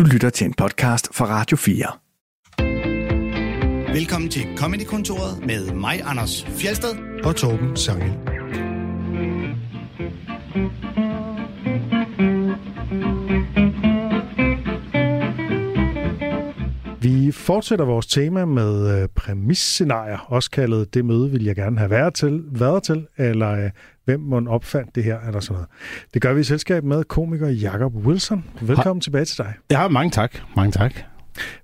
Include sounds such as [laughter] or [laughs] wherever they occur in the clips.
Du lytter til en podcast fra Radio 4. Velkommen til Comedy-kontoret med mig, Anders Fjelsted. og Torben Sangel. Vi fortsætter vores tema med øh, præmisscenarier, også kaldet det møde vil jeg gerne have været til, været til eller øh, hvem må opfandt det her, eller sådan noget. Det gør vi i selskab med komiker Jakob Wilson. Velkommen Hej. tilbage til dig. Ja, mange tak. Mange tak.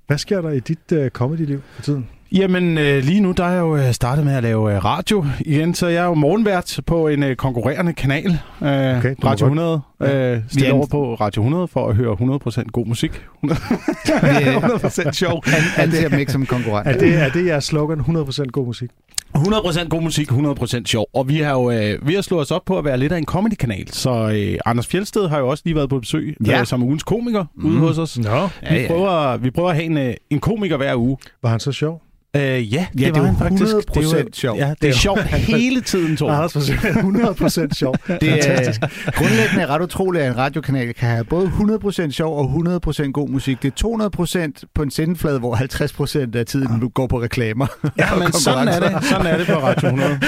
Hvad sker der i dit øh, comedy-liv for tiden? Jamen, øh, lige nu der er jeg jo øh, startet med at lave øh, radio igen, så jeg er jo morgenvært på en øh, konkurrerende kanal, øh, okay, Radio 100. Øh, stille over på Radio 100 for at høre 100% god musik. 100% [laughs] sjov. Han ser dem ikke som konkurrent. Er det, er det jeres slogan, 100% god musik? 100% god musik, 100% sjov. Og vi har jo øh, vi har slået os op på at være lidt af en comedy-kanal. Så øh, Anders Fjeldsted har jo også lige været på besøg Ja. øh, som ugens komiker mm. ude hos os. Nå, Vi, Ja, ja. prøver, vi prøver at have en, øh, en komiker hver uge. var han så sjov? Øh, ja, det, Ja, det er var jo han faktisk. 100% det er jo, sjov. Ja, det er sjovt [laughs] hele tiden, Tor. Anders var simpelthen 100% sjov. [laughs] Det er grundlæggende ret utroligt, at en radiokanal kan have både 100% sjov og 100% god musik. Det er 200% på en sendeflade, hvor 50% af tiden du går på reklamer. Ja, [laughs] men sådan er det. Sådan er det på Radio 100.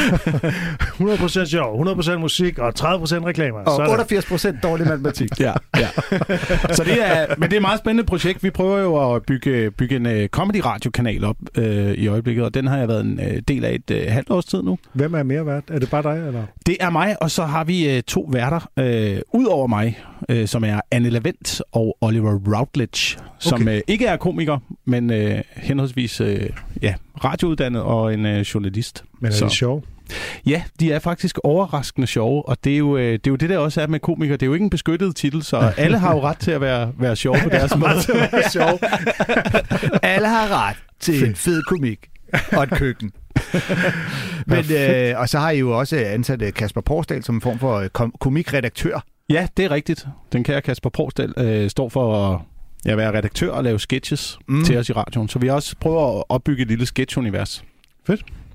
100% sjov, 100% musik og 30% reklamer. Og Sådan. 88% dårlig matematik. Ja, ja. Så det er, men det er et meget spændende projekt. Vi prøver jo at bygge, bygge en uh, comedy-radiokanal op uh, i øjeblikket, og den har jeg været en uh, del af et uh, halvt års tid nu. Hvem er mere værd? Er det bare dig, eller? Det er mig, og så har vi uh, to værter uh, ud over mig, uh, som er Anne Lavendt og Oliver Routledge, som Okay. uh, ikke er komiker, men uh, henholdsvis uh, ja, radiouddannet og en uh, journalist. Men er Så- det sjov? Ja, de er faktisk overraskende sjove, og det er, jo, øh, det er jo det, der også er med komikere. Det er jo ikke en beskyttet titel, så alle har jo ret til at være, være sjove på [laughs] deres måde. Alle har ret til en fed komik og et køkken. [laughs] Men, øh, og så har I jo også ansat øh, Kasper Porsdal som en form for øh, kom- komikredaktør. Ja, det er rigtigt. Den kære Kasper Porsdal øh, står for at ja, være redaktør og lave sketches Mm. til os i radioen. Så vi også prøver at opbygge et lille sketchunivers.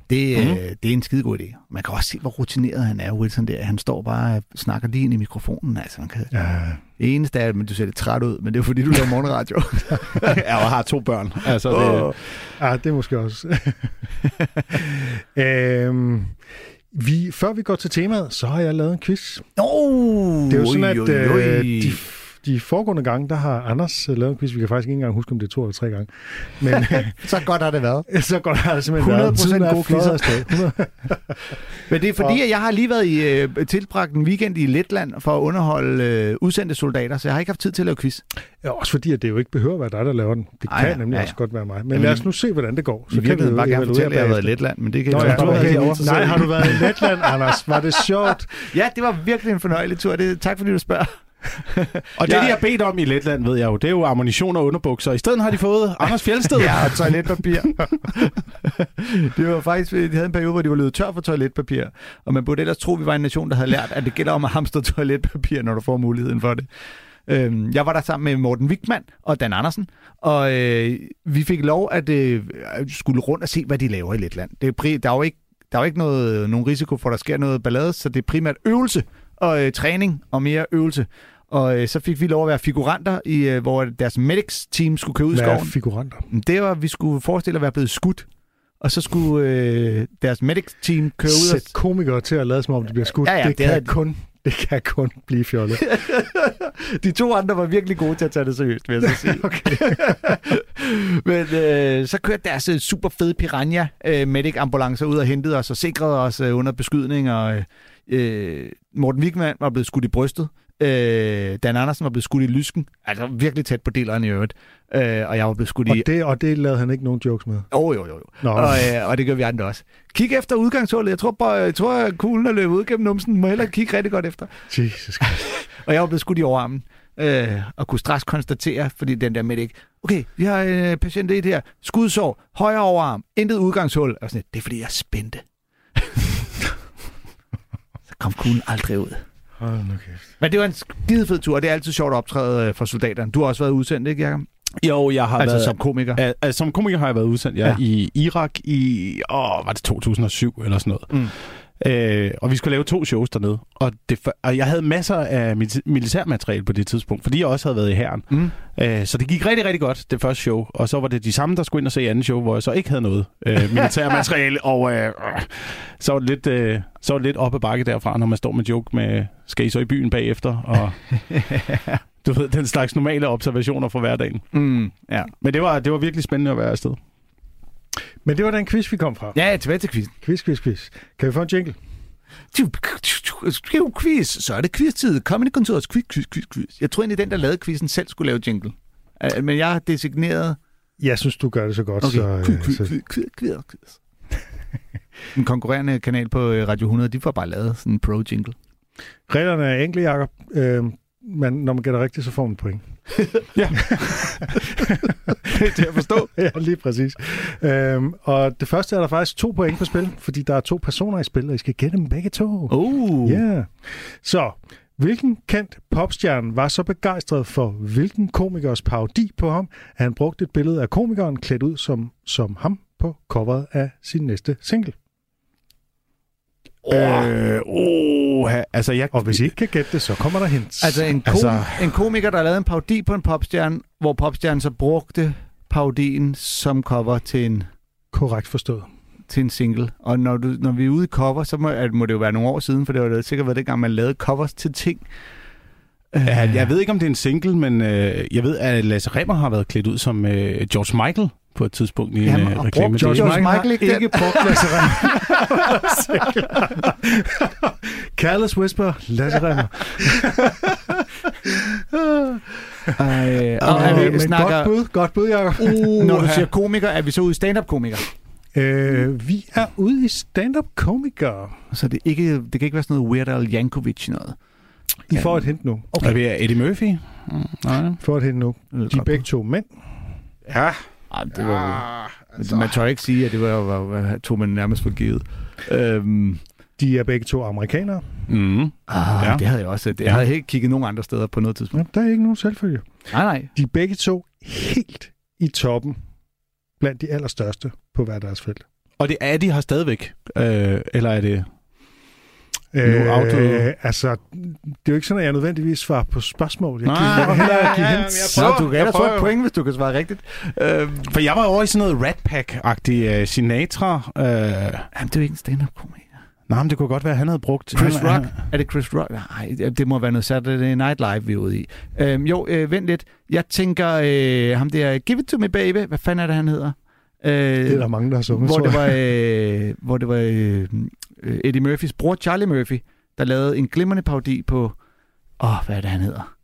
Det, Mhm. mm. øh, det er en skide god idé. Man kan også se, hvor rutineret han er, Wilson der. Han står bare og snakker lige ind i mikrofonen. Altså, man kan... Ja. Det eneste er, at du ser lidt træt ud, men det er fordi, du laver morgenradio. [laughs] ja, og har to børn. Altså, det, Åh. Ah, det er måske også. [laughs] øhm, vi, før vi går til temaet, så har jeg lavet en quiz. Oh, Det er jo sådan, at oj, oj. øh, de, de foregående gange, der har Anders øh, lavet en quiz. Vi kan faktisk ikke engang huske, om det er to eller tre gange. Men [laughs] Så godt har det været. [laughs] så godt har det simpelthen 100% været. Tiden er gode fløjet quizzer. afsted. 100 [laughs] Men det er fordi, at jeg har lige været i øh, tilbragt en weekend i Letland for at underholde øh, udsendte soldater, så jeg har ikke haft tid til at lave quiz. Ja, også fordi, at det jo ikke behøver at være dig, der laver den. Det Ej, kan ja, nemlig ja, også ja. godt være mig. Men Jamen, lad os nu se, hvordan det går. Så I virkeligheden vi bare gerne fortælle, at jeg har været i. Letland, men det kan Nå, jeg ja, okay. Nej, har du været i Letland, Anders? Var det sjovt? Ja, det var virkelig en fornøjelig tur. Det, tak fordi du spørger. [laughs] og det, Jeg- de har bedt om i Letland, ved jeg jo, det er jo ammunition og underbukser. I stedet har de fået Anders Fjeldsted. [laughs] Ja, og toiletpapir. [laughs] det var faktisk, de havde en periode, hvor de var løbet tør for toiletpapir. Og man burde ellers tro, at vi var en nation, der havde lært, at det gælder om at hamstre toiletpapir, når du får muligheden for det. Øhm, jeg var der sammen med Morten Wigman og Dan Andersen, og øh, vi fik lov at øh, skulle rundt og se, hvad de laver i Letland. Det er der er jo ikke, der er jo ikke noget, nogen risiko for, at der sker noget ballade, så det er primært øvelse og øh, træning og mere øvelse. Og øh, så fik vi lov at være figuranter, i, øh, hvor deres medics-team skulle køre ud i Hvad skoven. figuranter? Det var, at vi skulle forestille at være blevet skudt. Og så skulle øh, deres medics-team køre ud og... Sæt komikere til at lade som om, de bliver skudt. Ja, ja, det, det kan havde- kun, det kan kun blive fjollet. [laughs] De to andre var virkelig gode til at tage det seriøst, vil jeg så sige. [laughs] okay. [laughs] Men øh, så kørte deres øh, super fede Piranha øh, medic-ambulancer ud og hentede os og sikrede os øh, under beskydning. Og øh, øh, Morten Wigman var blevet skudt i brystet. Øh, Dan Andersen var blevet skudt i lysken. Altså virkelig tæt på deleren i øvrigt. Øh, og jeg var blevet skudt og, i... det, og det lavede han ikke nogen jokes med. Oh, jo, jo, jo. Nå, Og, øh, og det gør vi andre også. Kig efter udgangshullet. Jeg tror, bare, jeg tror at kuglen er løbet ud gennem numsen. Må hellere kigge rigtig godt efter. Jesus. [laughs] Og jeg var blevet skudt i overarmen. Øh, og kunne straks konstatere, fordi den der med ikke, okay, vi har en øh, patient i det her, skudsår, højre overarm, intet udgangshul. Og sådan, det er fordi, jeg spændte. [laughs] så kom kuglen aldrig ud. Hold nu kæft. Men det var en skide fed tur, og det er altid sjovt at optræde øh, for soldaterne. Du har også været udsendt, ikke, Jacob? Jo, jeg har Altså været... som komiker. Altså, som komiker har jeg været udsendt ja, Ja. ja. i Irak i, åh, var det 2007 eller sådan noget. Mm. Øh, og vi skulle lave to shows dernede. Og, det, og jeg havde masser af militærmateriale på det tidspunkt, fordi jeg også havde været i herren. Mm. Øh, så det gik rigtig, rigtig godt, det første show. Og så var det de samme, der skulle ind og se anden show, hvor jeg så ikke havde noget øh, [laughs] militærmateriale. og øh, så var det lidt, øh, så var det lidt op ad bakke derfra, når man står med joke med, skal I så i byen bagefter? Og [laughs] du ved, den slags normale observationer fra hverdagen. Mm, ja. Men det var, det var virkelig spændende at være afsted. Men det var den quiz, vi kom fra. Ja, tilbage til quiz. Quiz, quiz, quiz. Kan vi få en jingle? quiz, så er det quiz-tid. Kom i kontorets quiz, quiz, quiz, quiz. Jeg tror egentlig, den, der lavede quizzen, selv skulle lave jingle. Men jeg har designeret... Jeg synes, du gør det så godt. Okay. Så, quiz, quiz, quiz, quiz, quiz, quiz. [laughs] En konkurrerende kanal på øh, Radio 100, de får bare lavet sådan en pro-jingle. Reglerne er enkle, Jacob. Øh, men når man gætter rigtigt, så får man point. [laughs] ja. [laughs] det er til at forstå. ja, lige præcis. Øhm, og det første er der faktisk to point på spil, fordi der er to personer i spil, og I skal gætte dem begge to. Oh. Ja. Yeah. Så, hvilken kendt popstjerne var så begejstret for hvilken komikers parodi på ham, at han brugte et billede af komikeren klædt ud som, som ham på coveret af sin næste single? Øh, oh, altså jeg... Og hvis I ikke kan gætte det, så kommer der hints. Altså en, kom- altså... en komiker, der lavede en parodi på en popstjerne, hvor popstjernen så brugte parodien som cover til en... Korrekt forstået. Til en single. Og når, du, når vi er ude i cover, så må, må det jo være nogle år siden, for det var sikkert været det gang, man lavede covers til ting. Ja, jeg ved ikke, om det er en single, men øh, jeg ved, at Lasse Remmer har været klædt ud som øh, George Michael på et tidspunkt i Jamen, en uh, reklame. George, George Michael, Michael ikke, ikke brugt [laughs] Lasse Remmer. [laughs] Careless Whisper, Lasse Remmer. [laughs] Ej, uh, uh, vi snakker... Godt bud, godt bud, Jacob. Uh, Når du siger komiker, er vi så ude i stand-up-komiker? Øh, vi er ude i stand-up-komiker. Så det, ikke, det kan ikke være sådan noget Weird Al Yankovic noget? I får et hint nu. Okay. Er vi Eddie Murphy? Mm, nej. Får et hint nu. De er begge to mænd. Ja. Ej, det var, ja, altså. Man tør ikke sige, at det var, var, var tog man nærmest for givet. Øhm, de er begge to amerikanere. Mm. Ah, ja. Det havde jeg også. Det, jeg havde ikke kigget nogen andre steder på noget tidspunkt. Ja, der er ikke nogen selvfølge. Nej, nej. De er begge to helt i toppen blandt de allerstørste på hver deres felt. Og det er de har stadigvæk? Øh, eller er det... Øh, auto... altså, det er jo ikke sådan, at jeg nødvendigvis svarer på spørgsmål. Jeg, Nej, kan hellere give hints. Ja, prøver, du kan ellers få et point, hvis du kan svare rigtigt. Øh, For jeg var over i sådan noget Rat Pack-agtig uh, Sinatra. Uh, Jamen, det er jo ikke en stand-up-komiker. Nej, men det kunne godt være, at han havde brugt... Chris han, Rock? Han... Er det Chris Rock? Nej, det må være noget Saturday Night Live, vi er ude i. Øhm, jo, øh, vent lidt. Jeg tænker, øh, ham der, Give It To Me Baby, hvad fanden er det, han hedder? Øh, det er der mange, der har sunget, hvor det var, øh, hvor det var øh, Eddie Murphys bror, Charlie Murphy, der lavede en glimrende parodi på... Åh, oh, hvad er det, han hedder?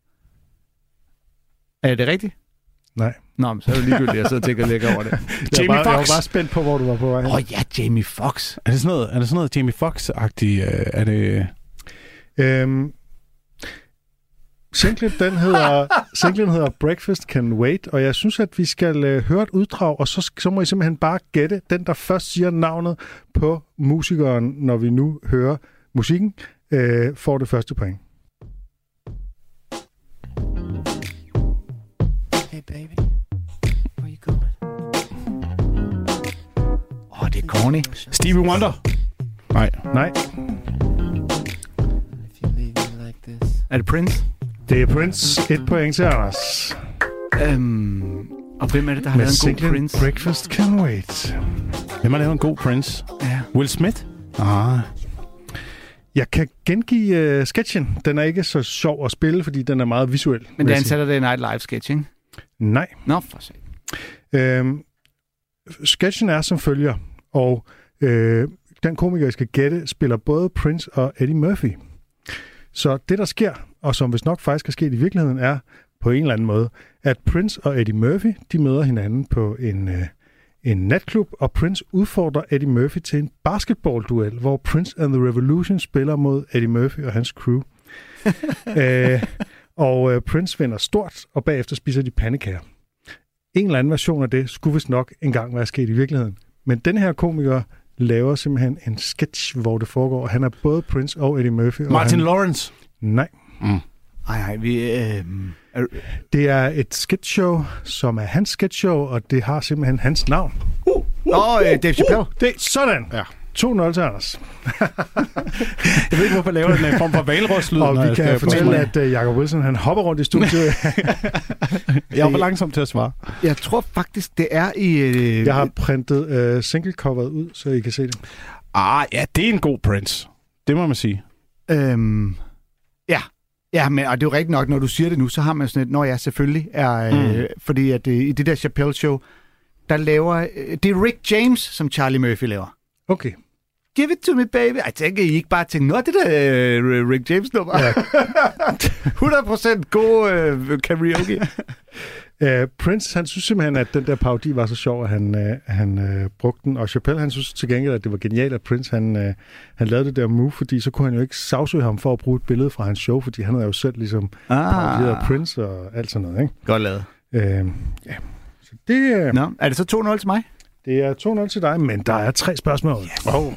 Er det rigtigt? Nej. Nå, men så er det ligegyldigt, jeg sidder og tænker lægge over det. Jamie Foxx! Jeg var bare spændt på, hvor du var på vej. Åh oh, ja, Jamie Foxx. Er det sådan noget, er det sådan noget Jamie Foxx-agtigt? Øh, er det... Øhm, Singlen, den hedder, [laughs] singlen hedder Breakfast Can Wait, og jeg synes, at vi skal øh, høre et uddrag, og så, så må I simpelthen bare gætte den, der først siger navnet på musikeren, når vi nu hører musikken, øh, får det første point. Hey baby, where you going? Åh, oh, det er corny. Stevie Wonder. Nej. Nej. Er det Prince? Det er Prince. Et point til Anders. Øhm, og hvem er det, der har Med lavet en god Prince? Breakfast Can Wait. Hvem har lavet en god Prince? Ja. Will Smith? Ah. Jeg kan gengive uh, sketchen. Den er ikke så sjov at spille, fordi den er meget visuel. Men det er en Saturday Night Live sketch, ikke? Nej. Nå, for sig. Øhm, sketchen er som følger, og øh, den komiker, jeg skal gætte, spiller både Prince og Eddie Murphy. Så det, der sker, og som hvis nok faktisk er sket i virkeligheden, er på en eller anden måde, at Prince og Eddie Murphy, de møder hinanden på en, øh, en natklub, og Prince udfordrer Eddie Murphy til en basketballduel, hvor Prince and the Revolution spiller mod Eddie Murphy og hans crew. Æh, [laughs] øh, og øh, Prince vinder stort, og bagefter spiser de pandekager. En eller anden version af det skulle vist nok engang være sket i virkeligheden. Men den her komiker laver simpelthen en sketch, hvor det foregår. Han er både Prince og Eddie Murphy. Martin han... Lawrence? Nej. Mm. Ej, ej, vi... Øh, er... Det er et sketchshow, som er hans sketchshow, og det har simpelthen hans navn. Uh, uh, oh, uh, Dave Chappelle. Det, sådan. Ja. 2-0 til Anders. [laughs] jeg ved ikke, hvorfor jeg laver den form for valrøslyd. Og vi kan fortælle, at uh, Jacob Wilson han hopper rundt i studiet. [laughs] jeg er for langsom til at svare. Jeg tror faktisk, det er i... Uh... Jeg har printet uh, single-coveret ud, så I kan se det. Ah, ja, det er en god Prince. Det må man sige. Øhm, ja, men og det er jo rigtigt nok, når du siger det nu, så har man sådan et, når jeg selvfølgelig er, mm. øh, fordi at øh, i det der Chappelle show, der laver, øh, det er Rick James, som Charlie Murphy laver. Okay. Give it to me, baby. Jeg tænker, I ikke bare tænke, nå, det der øh, Rick James nummer. Ja. [laughs] 100% god øh, karaoke. [laughs] Uh, Prince, han synes simpelthen, at den der parodi var så sjov, at han, uh, han uh, brugte den. Og Chappelle, han synes til gengæld, at det var genialt, at Prince han, uh, han lavede det der move, fordi så kunne han jo ikke sagsøge ham for at bruge et billede fra hans show, fordi han havde jo selv ligesom ah. paroderet Prince og alt sådan noget. Ikke? Godt lavet. Uh, ja. Så det, uh, Nå, er det så 2-0 til mig? Det er 2-0 til dig, men der er tre spørgsmål. Yes. Oh.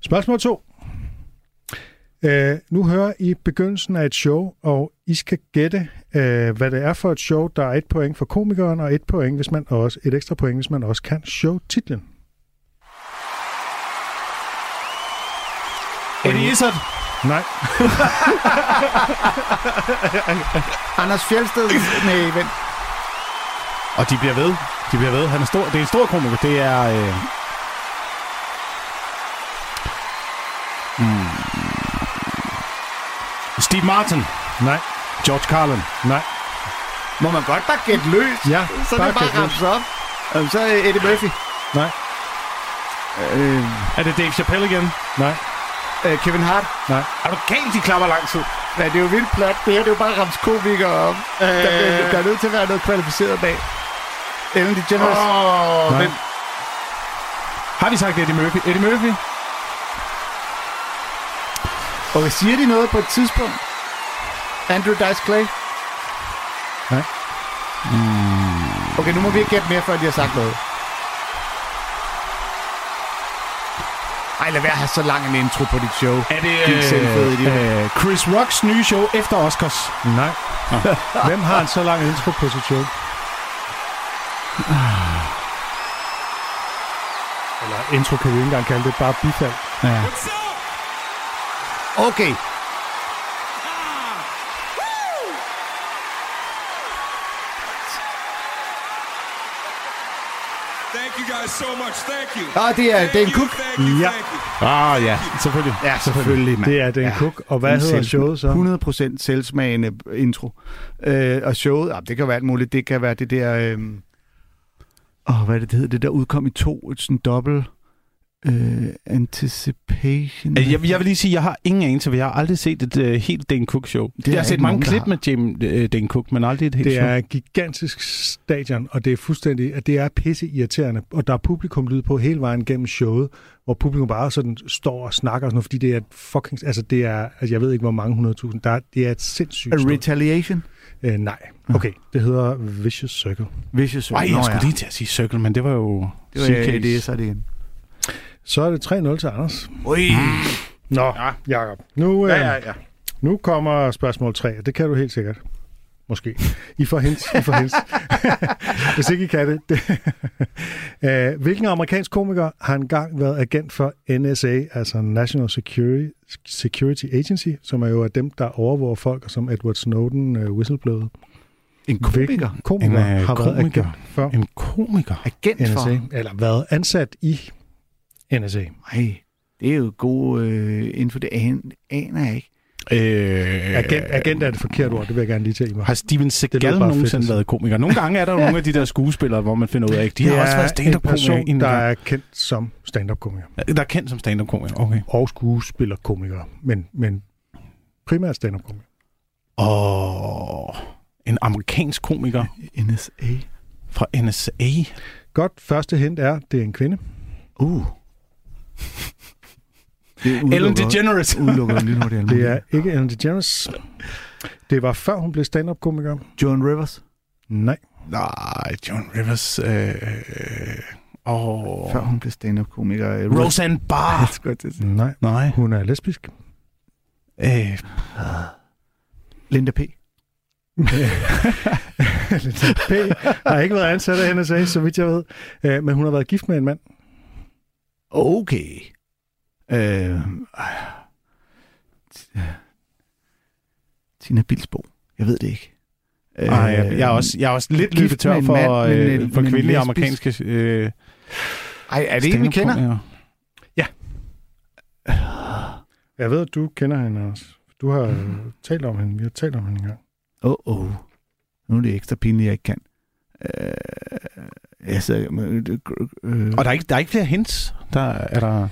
Spørgsmål 2. Uh, nu hører I begyndelsen af et show, og I skal gætte, uh, hvad det er for et show. Der er et point for komikeren, og et point, hvis man også et ekstra point, hvis man også kan show-titlen. Eddie Izzard. Nej. [laughs] Anders Fjeldsted. Nej, vent. Og de bliver ved. De bliver ved. Han er stor. Det er en stor komiker. Det er... Øh... Mm. Steve Martin. Nej. George Carlin. Nej. Må man godt bare gætte løs? Ja, så bare det bare rammes op. Um, så er Eddie Murphy. Nej. Øh, er det Dave Chappelle igen? Nej. Øh, Kevin Hart? Nej. Er du galt, de klapper lang tid? Ja, det er jo vildt plat. Det her det er jo bare rams komikere op. Øh... Der, der, er nødt til at være noget kvalificeret bag. Ellen DeGeneres. Åh, oh, men... Har vi sagt Eddie Murphy? Eddie Murphy? Og hvad siger de noget på et tidspunkt? Andrew Dice Clay? Nej. Mm. Okay, nu må vi ikke gætte mere, før de har sagt noget. Ej, lad være at have så lang en intro på dit show. Er det øh, øh, Chris Rocks nye show efter Oscars? Nej. [laughs] Hvem har en så lang intro på sit show? Eller intro kan vi ikke engang kalde det, bare bifald. Ja. Okay. Thank you guys so much. Thank you. Ah, det er Dan Cook. Ja. Ah, ja. Selvfølgelig. Ja, selvfølgelig, mand. Det er Dan ja. Cook. Og hvad hedder showet så? 100% selvsmagende intro. Øh, og showet, ah, det kan være alt muligt. Det kan være det der... Øh, åh, hvad er det, det hedder? Det der udkom i to, et sådan dobbelt Uh, anticipation. Jeg, jeg vil lige sige, at jeg har ingen anelse, for jeg har aldrig set et uh, helt Dan Cook-show. Jeg har set mange klip har. med James uh, Dan Cook, men aldrig et helt det show. Det er et gigantisk stadion, og det er fuldstændig, at det er pisse irriterende, og der er publikum lyd på hele vejen gennem showet, hvor publikum bare sådan står og snakker og sådan noget, fordi det er fucking, altså det er, altså jeg ved ikke hvor mange hundredtusind, der er, det er et sindssygt A retaliation? Uh, nej. Okay, det hedder Vicious Circle. Vicious Circle. Ej, jeg skulle lige til at sige Circle, men det var jo... Det var ja, det, så er det igen. Så er det 3-0 til Anders. Ui. Nå, ja. Jacob. Nu, ja, ja, ja. nu kommer spørgsmål 3, og det kan du helt sikkert. Måske. I får hint. I får hint. [laughs] Hvis ikke I kan det. det. [laughs] uh, hvilken amerikansk komiker har engang været agent for NSA, altså National Security, Security Agency, som er jo af dem, der overvåger folk, og som Edward Snowden uh, whistleblowede? En komiker? Hvilken komiker en, uh, har komiker. været agent for En komiker? Agent NSA, for? Eller været ansat i NSA. Nej, det er jo god øh, info. Det aner jeg ikke. Øh, agent, agent er det forkert ord, det vil jeg gerne lige tage mig. Har Steven Seagal nogensinde været komiker? Nogle gange er der jo nogle af de der skuespillere, hvor man finder ud af, at de har også været stand-up-komikere. der er kendt som stand-up-komiker. Der er kendt som stand-up-komiker, okay. Og skuespiller-komiker, men, men primært stand-up-komiker. Og en amerikansk komiker. NSA. Fra NSA. Godt, første hint er, det er en kvinde. Uh. Ellen DeGeneres. [laughs] det er ikke Ellen DeGeneres. Det var før hun blev stand-up-komiker. Joan Rivers? Nej. Nej, Joan Rivers... Øh, øh, oh. Før hun blev stand-up-komiker. Roseanne Barr. [laughs] Nej. Nej. Hun er lesbisk. Øh. Linda P. [laughs] Linda P. har ikke været ansat af NSA, så vidt jeg ved. Øh, men hun har været gift med en mand. Okay. Øh, Tina Bilsbo. Jeg ved det ikke. Øh, Ej, jeg, jeg, er også, jeg er også lidt løbet tør for, mand, øh, men, for men kvindelige amerikanske øh, Ej, er det en, vi kender? Ja. Jeg ved, at du kender hende også. Du har hmm. talt om hende. Vi har talt om hende en gang. Åh, oh, oh. Nu er det ekstra pinligt, jeg ikke kan. Øh, jeg sidder, øh, Og der er, ikke, der er ikke flere hints? Der er der...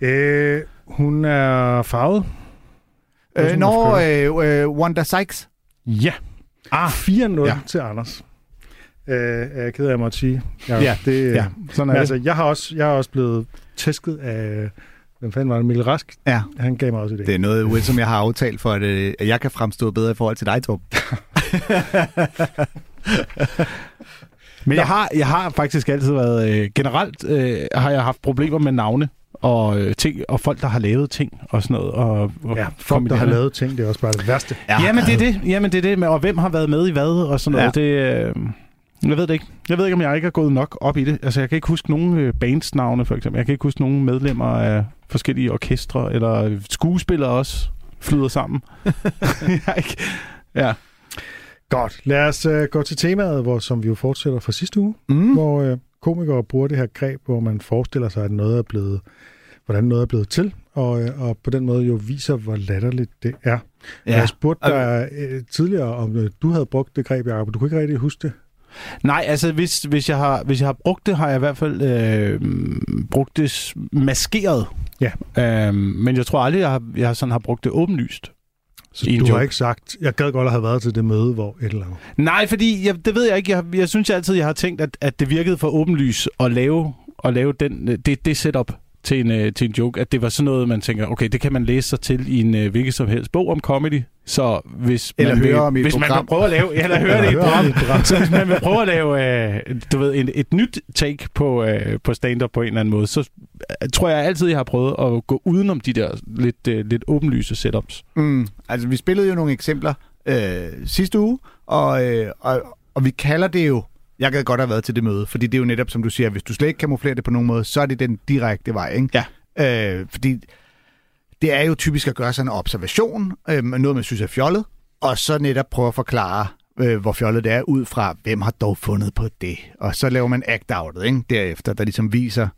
Øh, hun er farvet. Øh, Nå, øh, øh, Wanda Sykes. Ja. Ah, 4-0 ja. til Anders. Øh, er jeg ked af, at måtte sige. Ja, ja, det, ja sådan er altså, det. Jeg har, også, jeg har også blevet tæsket af... Hvem fanden var det? Mikkel Rask? Ja. Han gav mig også det. Det er noget, som jeg har aftalt for, at, øh, at jeg kan fremstå bedre i forhold til dig, Torben. [laughs] Men jeg har, jeg har faktisk altid været... Øh, generelt øh, har jeg haft problemer med navne og øh, ting, og folk, der har lavet ting og sådan noget. Og, og ja, folk, der har lavet ting, det er også bare det værste. Ja, Jamen, det er det. Jamen, det er det. Med, og hvem har været med i hvad og sådan noget. Ja. Det, øh, jeg ved det ikke. Jeg ved ikke, om jeg ikke har gået nok op i det. Altså, jeg kan ikke huske nogen øh, bandsnavne, for eksempel. Jeg kan ikke huske nogen medlemmer af forskellige orkestre, eller skuespillere også flyder sammen. [laughs] jeg ikke. Ja. Godt. Lad os uh, gå til temaet, hvor, som vi jo fortsætter fra sidste uge, mm. hvor uh, komikere bruger det her greb, hvor man forestiller sig, at noget er blevet, hvordan noget er blevet til, og, uh, og på den måde jo viser, hvor latterligt det er. Ja. Jeg spurgte dig uh, tidligere, om uh, du havde brugt det greb, Jacob. Du kunne ikke rigtig huske det. Nej, altså hvis, hvis, jeg har, hvis jeg har brugt det, har jeg i hvert fald øh, brugt det maskeret. Ja. Øh, men jeg tror aldrig, jeg har, jeg sådan har brugt det åbenlyst. Så du joke. har ikke sagt, jeg gad godt at have været til det møde, hvor et eller andet. Nej, fordi jeg, det ved jeg ikke. Jeg, jeg synes jeg altid, jeg har tænkt, at, at det virkede for åbenlys at lave, at lave den, det, det setup til en, uh, til en joke, at det var sådan noget, man tænker, okay, det kan man læse sig til i en uh, hvilket som helst bog om comedy. Så hvis eller man, vil, om hvis program. man vil prøve at lave, eller høre det i et program, så hvis man vil prøve at lave uh, du ved, en, et nyt take på, uh, på stand-up på en eller anden måde, så uh, tror jeg altid, jeg har prøvet at gå udenom de der lidt, uh, lidt åbenlyse setups. Mm, altså, vi spillede jo nogle eksempler uh, sidste uge, og, uh, og, og vi kalder det jo jeg gad godt have været til det møde, fordi det er jo netop, som du siger, hvis du slet ikke kamuflerer det på nogen måde, så er det den direkte vej, ikke? Ja. Øh, fordi det er jo typisk at gøre sådan en observation, øh, noget man synes er fjollet, og så netop prøve at forklare, øh, hvor fjollet det er, ud fra, hvem har dog fundet på det. Og så laver man act outet, ikke? Derefter, der ligesom viser,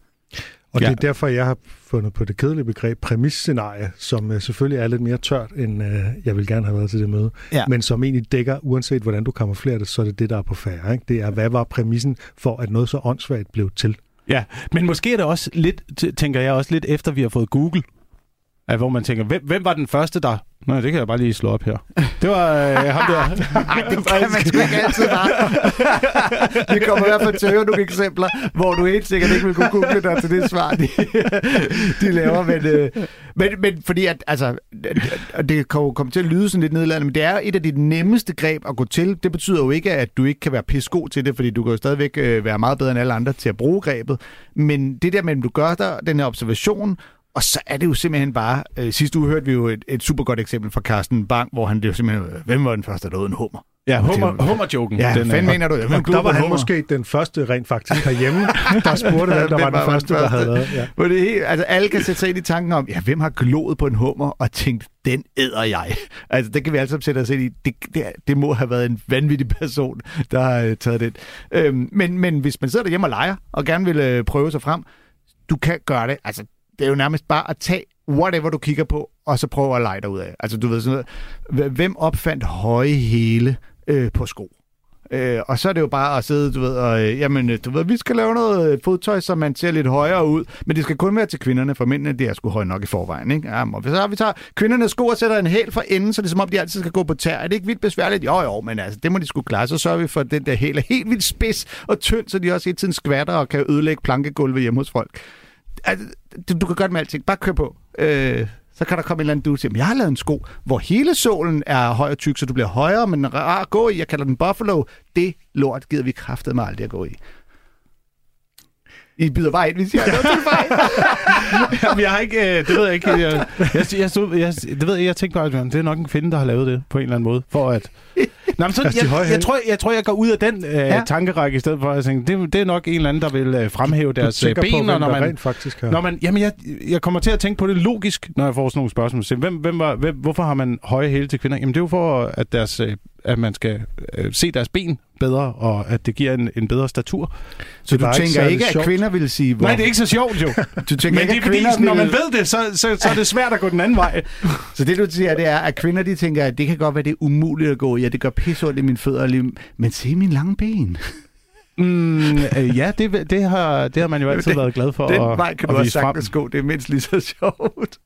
og ja. det er derfor, jeg har fundet på det kedelige begreb præmisscenarie, som uh, selvfølgelig er lidt mere tørt, end uh, jeg vil gerne have været til det møde. Ja. Men som egentlig dækker, uanset hvordan du kamuflerer det, så er det det, der er på færre. Ikke? Det er, hvad var præmissen for, at noget så åndssvagt blev til? Ja, men måske er det også lidt, tænker jeg også lidt efter, vi har fået Google, at hvor man tænker, hvem, hvem var den første, der Nå, det kan jeg bare lige slå op her. Det var øh, ham der. [laughs] Nej, det kan man sgu ikke altid bare. Vi kommer i hvert fald til at høre nogle eksempler, hvor du helt sikkert ikke vil kunne google dig til det svar, de, de laver. Men, øh, men, men fordi at, altså, det kan jo komme til at lyde sådan lidt nedladende, men det er et af de nemmeste greb at gå til. Det betyder jo ikke, at du ikke kan være pissegod til det, fordi du kan jo stadigvæk øh, være meget bedre end alle andre til at bruge grebet. Men det der med, at du gør der den her observation, og så er det jo simpelthen bare... Øh, sidste uge hørte vi jo et, et super godt eksempel fra Carsten Bang, hvor han det jo simpelthen... Øh, hvem var den første, der en hummer? Ja, hummer, hummer-joken. Ja, den, fanden mener du? Ja, men der var han måske den første rent faktisk herhjemme, der [laughs] spurgte, hvem der var, den første, der havde lavet. Ja. det helt, altså, alle kan sætte sig ind i tanken om, ja, hvem har glået på en hummer og tænkt, den æder jeg. Altså, det kan vi altså sætte os ind i. Det, det, det må have været en vanvittig person, der har uh, taget det. Øhm, men, men hvis man sidder derhjemme og leger, og gerne vil uh, prøve sig frem, du kan gøre det. Altså, det er jo nærmest bare at tage whatever du kigger på, og så prøve at lege dig ud af. Altså, du ved sådan noget. Hvem opfandt høje hele øh, på sko? Øh, og så er det jo bare at sidde, du ved, og øh, jamen, øh, du ved, vi skal lave noget øh, fodtøj, så man ser lidt højere ud, men det skal kun være til kvinderne, for mændene, det er sgu højt nok i forvejen, ikke? Ja, og så vi tager kvindernes sko og sætter en hæl for enden, så det er som om, de altid skal gå på tær. Er det ikke vildt besværligt? Jo, jo, men altså, det må de skulle klare. Så sørger vi for, at den der hæl er helt vildt spids og tynd, så de også hele tiden skvatter og kan ødelægge plankegulve hjemme hos folk altså, du, du kan gøre det med alting. Bare kør på. Øh, så kan der komme en eller anden dude og sige, jeg har lavet en sko, hvor hele sålen er høj og tyk, så du bliver højere, men rar at gå i. Jeg kalder den Buffalo. Det lort gider vi kraftet med aldrig at gå i. I byder bare ind, hvis I har noget til [laughs] Jamen, jeg har ikke, øh, det ved jeg ikke. Jeg, jeg, jeg, jeg, jeg, det ved jeg, jeg tænkte bare, at det er nok en kvinde, der har lavet det på en eller anden måde, for at Nå, men så, Altså, jeg, jeg, tror, jeg tror, jeg går ud af den øh, Ja. tankerække i stedet for at tænke, det, det er nok en eller anden, der vil øh, fremhæve deres øh, tænker ben, på, når man, rent faktisk har... Når man, jamen, jeg, jeg kommer til at tænke på det logisk, når jeg får sådan nogle spørgsmål. Så Hvem, hvem var, hvem, hvorfor har man høje hæle til kvinder? Jamen, det er jo for, at, deres, øh, at man skal øh, se deres ben bedre, og at det giver en, en bedre statur. Så du ikke tænker særlig ikke, at sjovt. kvinder vil sige, hvor... Nej, det er ikke så sjovt jo. [laughs] Du tænker Men ikke, det er fordi, kvinder når man ved det, så, så, så er det svært at gå den anden vej. [laughs] Så det, du siger, det er, at kvinder, de tænker, at det kan godt være, det er umuligt at gå. Ja, det gør pisse ondt i mine fødder, lige- men se mine lange ben. [laughs] Mm, øh, ja, det, det, har, det har man jo altid Den- været glad for Den at, vej kan du at også vise frem. sagtens gå. Det er mindst lige så sjovt.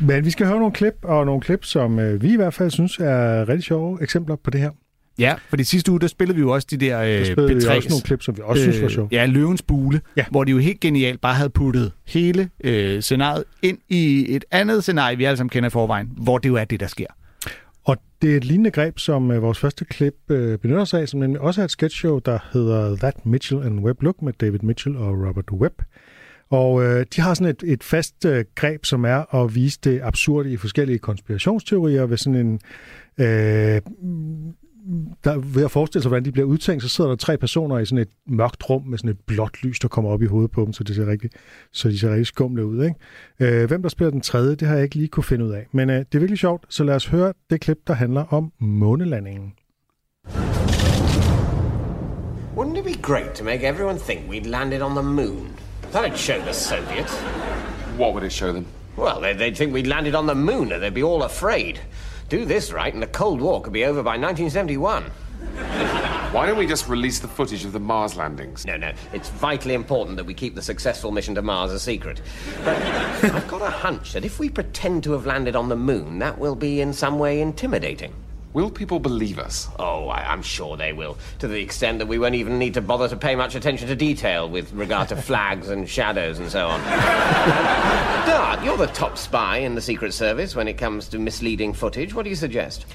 Men vi skal høre nogle klip, og nogle klip, som øh, vi i hvert fald synes er rigtig sjove eksempler på det her. Ja, for de sidste uge, der spillede vi jo også de der Der øh, spillede vi P3's. også nogle klip, som vi også synes var sjove. Ja, Løvens Bule, ja. hvor de jo helt genialt bare havde puttet hele øh, scenariet ind i et andet scenarie, vi alle sammen kender i forvejen, hvor det jo er det, der sker. Og det er et lignende greb, som øh, vores første klip øh, benytter sig af, som nemlig også er et sketchshow, der hedder That Mitchell and Webb Look med David Mitchell og Robert Webb. Og øh, de har sådan et, et fast øh, greb, som er at vise det absurde i forskellige konspirationsteorier ved sådan en... Øh, der, ved at forestille sig, hvordan de bliver udtænkt, så sidder der tre personer i sådan et mørkt rum med sådan et blåt lys, der kommer op i hovedet på dem, så, det ser rigtig, så de ser rigtig skumle ud. Ikke? Øh, hvem der spiller den tredje, det har jeg ikke lige kunne finde ud af. Men øh, det er virkelig sjovt, så lad os høre det klip, der handler om månelandingen. Wouldn't it be great to make everyone think we'd landed on the moon? That'd show the Soviets. What would it show them? Well, they'd, they'd think we'd landed on the moon and they'd be all afraid. Do this right and the Cold War could be over by 1971. Why don't we just release the footage of the Mars landings? No, no, it's vitally important that we keep the successful mission to Mars a secret. But I've got a hunch that if we pretend to have landed on the moon, that will be in some way intimidating. Will people believe us? Oh, I, I'm sure they will, to the extent that we won't even need to bother to pay much attention to detail with regard to [laughs] flags and shadows and so on. [laughs] Dart, you're the top spy in the Secret Service when it comes to misleading footage. What do you suggest?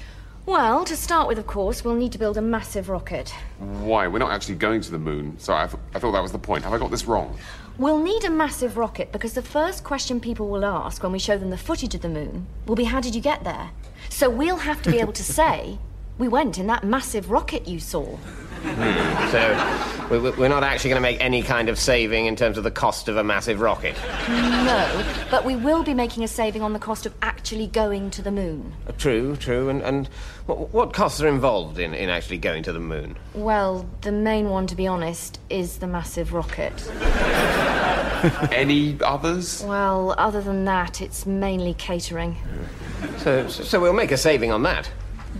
Well, to start with, of course, we'll need to build a massive rocket. Why? We're not actually going to the moon. Sorry, I, th- I thought that was the point. Have I got this wrong? We'll need a massive rocket because the first question people will ask when we show them the footage of the moon will be, How did you get there? So we'll have to be able to [laughs] say, We went in that massive rocket you saw. Hmm, so, we- we- we're not actually going to make any kind of saving in terms of the cost of a massive rocket. No, but we will be making a saving on the cost of actually going to the moon. Uh, true, true. And, and what, what costs are involved in, in actually going to the moon? Well, the main one, to be honest, is the massive rocket. [laughs] [laughs] Any others? Well, other than that, it's mainly catering. So, so we'll make a saving on that.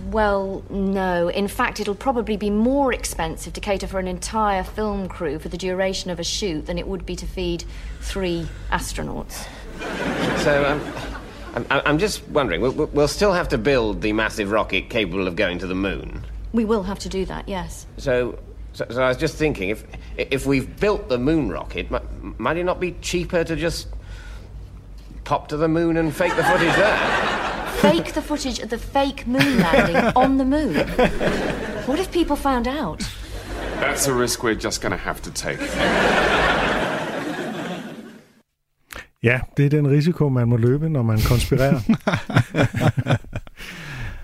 Well, no. In fact, it'll probably be more expensive to cater for an entire film crew for the duration of a shoot than it would be to feed three astronauts. So, um, I'm, I'm just wondering, we'll, we'll still have to build the massive rocket capable of going to the moon. We will have to do that, yes. So, so, so I was just thinking, if if we've built the moon rocket, might, might it not be cheaper to just pop to the moon and fake the footage there? Fake the footage of the fake moon landing [laughs] on the moon. What if people found out? That's a risk we're just going to have to take. Ja, det er den risiko, man må løbe, når man konspirerer. [laughs]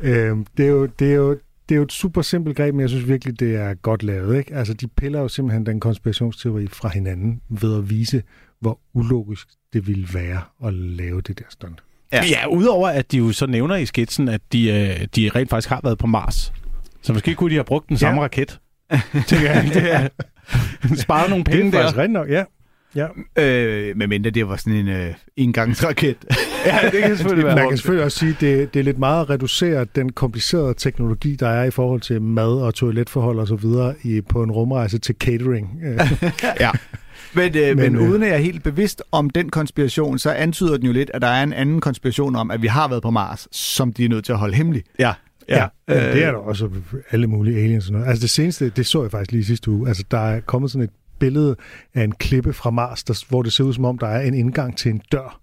[laughs] øhm, det, er jo, det, er jo, det er jo et super simpelt greb, men jeg synes virkelig, det er godt lavet. Ikke? Altså, de piller jo simpelthen den konspirationsteori fra hinanden ved at vise, hvor ulogisk det ville være at lave det der stunt. Ja. ja, udover at de jo så nævner i skitsen, at de, øh, de rent faktisk har været på Mars. Så måske kunne de have brugt den samme Ja. raket. [laughs] Tænker jeg, det er sparet nogle Det penge er der. faktisk rigtigt nok, ja. Ja. Øh, medmindre det var sådan en øh, engangsraket. Ja, det kan selvfølgelig [laughs] være. Man kan selvfølgelig også sige, at det, det er lidt meget at reducere den komplicerede teknologi, der er i forhold til mad og toiletforhold og så videre i, på en rumrejse til catering. [laughs] Øh, ja. Men, øh, men, Men, men øh, uden at jeg er helt bevidst om den konspiration, så antyder den jo lidt, at der er en anden konspiration om, at vi har været på Mars, som de er nødt til at holde hemmelig. Ja. Ja, ja Øh, det er der også alle mulige aliens og noget. Altså det seneste, det så jeg faktisk lige sidste uge. Altså der er kommet sådan et billede af en klippe fra Mars, der, hvor det ser ud som om, der er en indgang til en dør.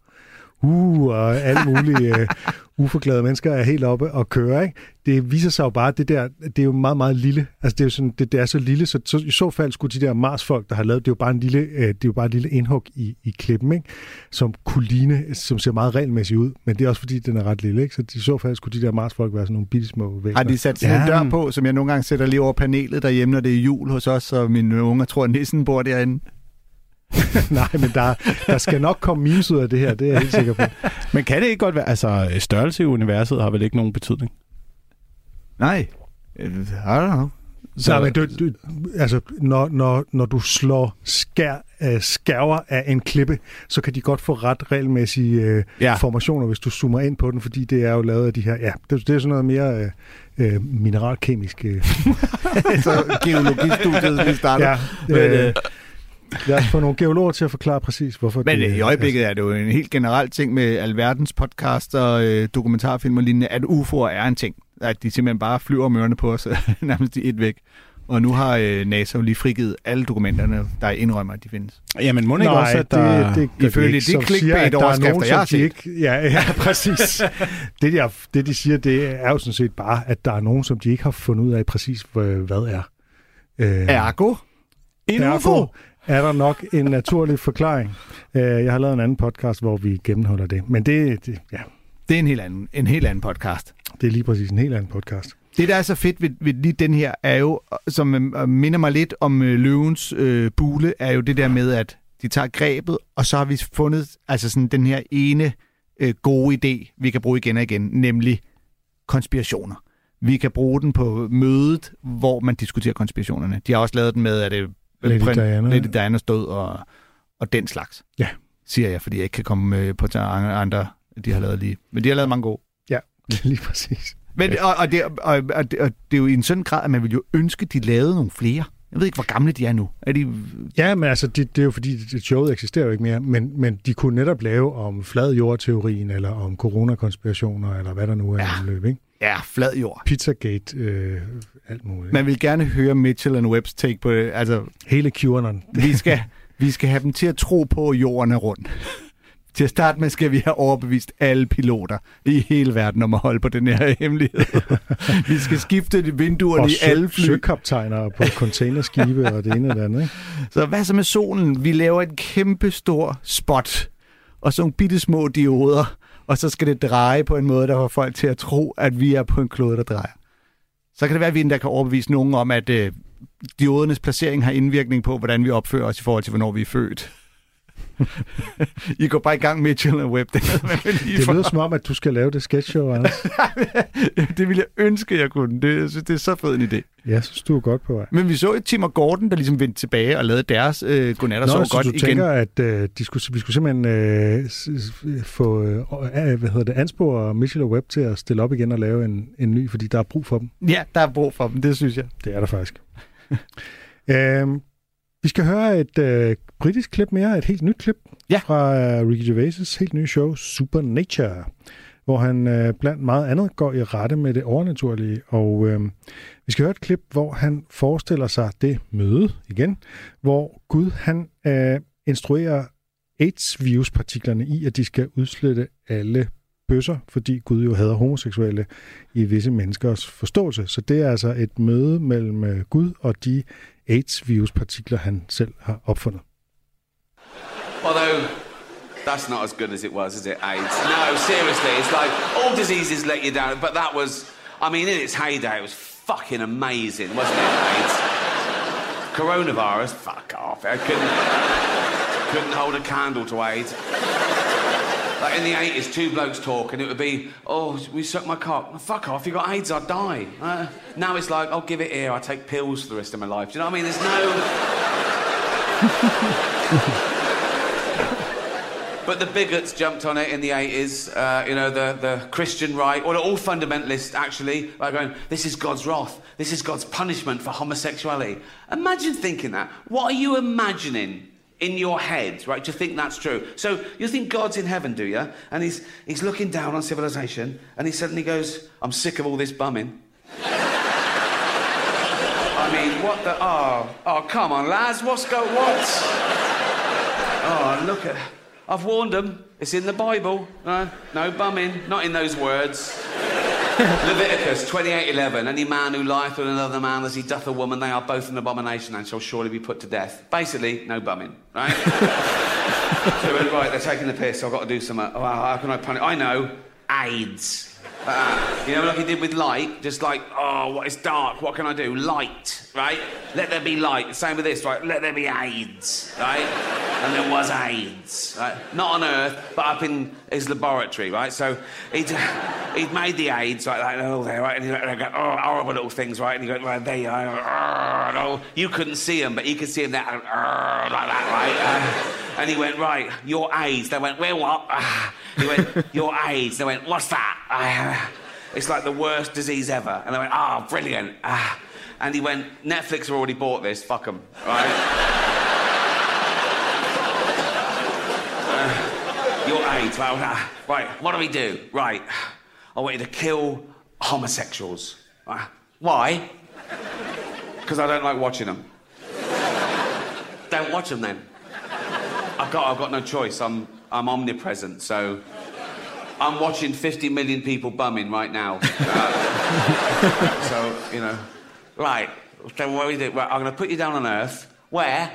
Uh, og alle mulige uh, [laughs] uforklarede mennesker er helt oppe og kører, ikke? Det viser sig jo bare, at det der, det er jo meget, meget lille. Altså, det er jo sådan, det, det er så lille, så, så, i så fald skulle de der Mars-folk, der har lavet, det er jo bare en lille, øh, det er jo bare et lille indhug i, i klippen, ikke? Som kunne ligne, som ser meget regelmæssigt ud, men det er også fordi, den er ret lille, ikke? Så i så fald skulle de der Mars-folk være sådan nogle bitte små vægter. Har de sat sådan ja. en dør på, som jeg nogle gange sætter lige over panelet derhjemme, når det er jul hos os, og mine unger tror, at nissen bor derinde? [laughs] Nej, men der, der skal nok komme memes ud af det her, det er jeg helt sikker på. men kan det ikke godt være, altså størrelse i universet har vel ikke nogen betydning? Nej, I don't know. Så, Nej, men du, du, altså, når, når, når du slår skær, uh, skærver af en klippe, så kan de godt få ret regelmæssige uh, ja. formationer, hvis du zoomer ind på den, fordi det er jo lavet af de her... Ja, det, det er sådan noget mere uh, uh, mineralkemisk... Uh. [laughs] så geologistudiet, vi starter. Ja, men, uh, Lad os få nogle geologer til at forklare præcis, hvorfor Men det, i øjeblikket er det jo en helt generel ting med alverdens podcaster, øh, dokumentarfilm og lignende, at UFO'er er en ting. At de simpelthen bare flyver om ørerne på os, [laughs] nærmest i et væk. Og nu har øh, NASA jo lige frigivet alle dokumenterne, der indrømmer, at de findes. Jamen, må ikke Nej, også, at der... det, det, Ifølge det, de som siger, clickbait at der er overskrifter, nogen, jeg har som de set. ikke, ja, ja, [laughs] præcis. det, de, det, de siger, det er jo sådan set bare, at der er nogen, som de ikke har fundet ud af præcis, hvad er. Øh, Ergo? En UFO? Er der nok en naturlig forklaring. Øh, Jeg har lavet en anden podcast, hvor vi gennemholder det. Men det, det, ja, Det er en helt anden, en helt anden podcast. det er lige præcis en helt anden podcast. Det, der er så fedt ved, ved lige den her, er jo, som øh, minder mig lidt om øh, løvens øh, bule, er jo det der med, at de tager grebet, og så har vi fundet altså sådan den her ene øh, gode idé, vi kan bruge igen og igen, nemlig konspirationer. Vi kan bruge den på mødet, hvor man diskuterer konspirationerne. De har også lavet den med, at det Lady Diana. Lady Dianas død og, og den slags. Ja. Siger jeg, fordi jeg ikke kan komme øh, på andre, de har lavet lige. Men de har lavet mange gode. Ja, [laughs] lige præcis. Men, og, og, det, og, og, det, og det er jo i en sådan grad, at man vil jo ønske, de lavede nogle flere. Jeg ved ikke, hvor gamle de er nu. Er de... Ja, men altså, det, det er jo fordi, showet eksisterer jo ikke mere, men, men de kunne netop lave om flad jordteorien, eller om coronakonspirationer, eller hvad der nu er Ja. løb, ikke? Ja, flad jord. Pizzagate, øh, alt muligt. Man vil gerne høre Mitchell and Webb's take på det. Altså, Hele QAnon. vi skal, vi skal have dem til at tro på, at jorden er rund. Til at starte med skal vi have overbevist alle piloter i hele verden om at holde på den her hemmelighed. [laughs] vi skal skifte de vinduerne og i alle fly. søkaptajner på containerskibe og det ene og det andet, ikke? Så hvad så med solen? Vi laver en kæmpe stor spot, og så nogle bitte små dioder, og så skal det dreje på en måde, der får folk til at tro, at vi er på en klode, der drejer. Så kan det være, at vi endda kan overbevise nogen om, at øh, diodernes placering har indvirkning på, hvordan vi opfører os i forhold til, hvornår vi er født. [laughs] I går bare i gang med Chill Web. Det, lige Det lyder som om, at du skal lave det sketchshow, [laughs] Anders. det ville jeg ønske, jeg kunne. Det, jeg synes, det er så fed en idé. Jeg synes, du er godt på vej. Men vi så jo Tim og Gordon, der ligesom vendte tilbage og lavede deres øh, godnat og Nå, sov så godt du igen. tænker, at øh, de skulle, vi skulle simpelthen øh, få øh, øh, hvad hedder det, Anspo og Mitchell og Webb til at stille op igen og lave en, en ny, fordi der er brug for dem. Ja, der er brug for dem, det synes jeg. Det er der faktisk. [laughs] øhm, vi skal høre et øh, britisk klip mere, et helt nyt klip Ja. fra øh, Ricky Gervais' helt nye show Supernature, hvor han øh, blandt meget andet går i rette med det overnaturlige. Og øh, vi skal høre et klip, hvor han forestiller sig det møde igen, hvor Gud han øh, instruerer AIDS-viruspartiklerne i, at de skal udslette alle bøsser, fordi Gud jo hader homoseksuelle i visse menneskers forståelse. Så det er altså et møde mellem øh, Gud og de AIDS-viruspartikler, han selv har opfundet. Although that's not as good as it was, is it? AIDS. No, seriously, it's like all diseases let you down, but that was, I mean, in its heyday, it was fucking amazing, wasn't it? AIDS. Coronavirus, fuck off. I couldn't, couldn't hold a candle to AIDS. Like in the 80s, two blokes talk and it would be, oh, we suck my cock. Fuck off, you got AIDS, I'd die. Uh, now it's like, I'll give it here, I take pills for the rest of my life. Do you know what I mean? There's no. [laughs] But the bigots jumped on it in the 80s, uh, you know, the, the Christian right, or all fundamentalists actually, like going, this is God's wrath, this is God's punishment for homosexuality. Imagine thinking that. What are you imagining in your head, right, to think that's true? So you think God's in heaven, do you? And he's, he's looking down on civilization, and he suddenly goes, I'm sick of all this bumming. [laughs] I mean, what the, oh, oh, come on, lads, what's go, what? Oh, look at, I've warned them. It's in the Bible. Uh, no bumming. Not in those words. [laughs] Leviticus 28:11. Any man who lieth with another man as he doth a woman, they are both an abomination and shall surely be put to death. Basically, no bumming, right? [laughs] so right, they're taking the piss. I've got to do something. Oh, how can I punish? I know. AIDS. Uh, you know, like he did with light, just like, oh, what is dark? What can I do? Light, right? Let there be light. Same with this, right? Let there be AIDS, right? And there was AIDS, right? Not on Earth, but up in his laboratory, right? So he'd, [laughs] he'd made the AIDS, right? Like, oh, there, right? And he'd go, oh, horrible little things, right? And he'd go, right, there you are. Oh, you couldn't see them, but he could see them there, oh, like that, right? Uh, and he went, right, your AIDS. They went, where what? Ah. He went, your AIDS. They went, what's that? Ah. It's like the worst disease ever. And they went, ah, oh, brilliant. Ah. And he went, Netflix have already bought this, fuck them, right? uh, your AIDS. Well, uh, right, what do we do? Right, I want you to kill homosexuals. Uh, why? Because I don't like watching them. don't watch them then. I've got, I've got no choice. I'm, I'm omnipresent, so I'm watching 50 million people bumming right now. Uh, [laughs] so, you know, right. So what we do? Right, I'm going to put you down on Earth. Where?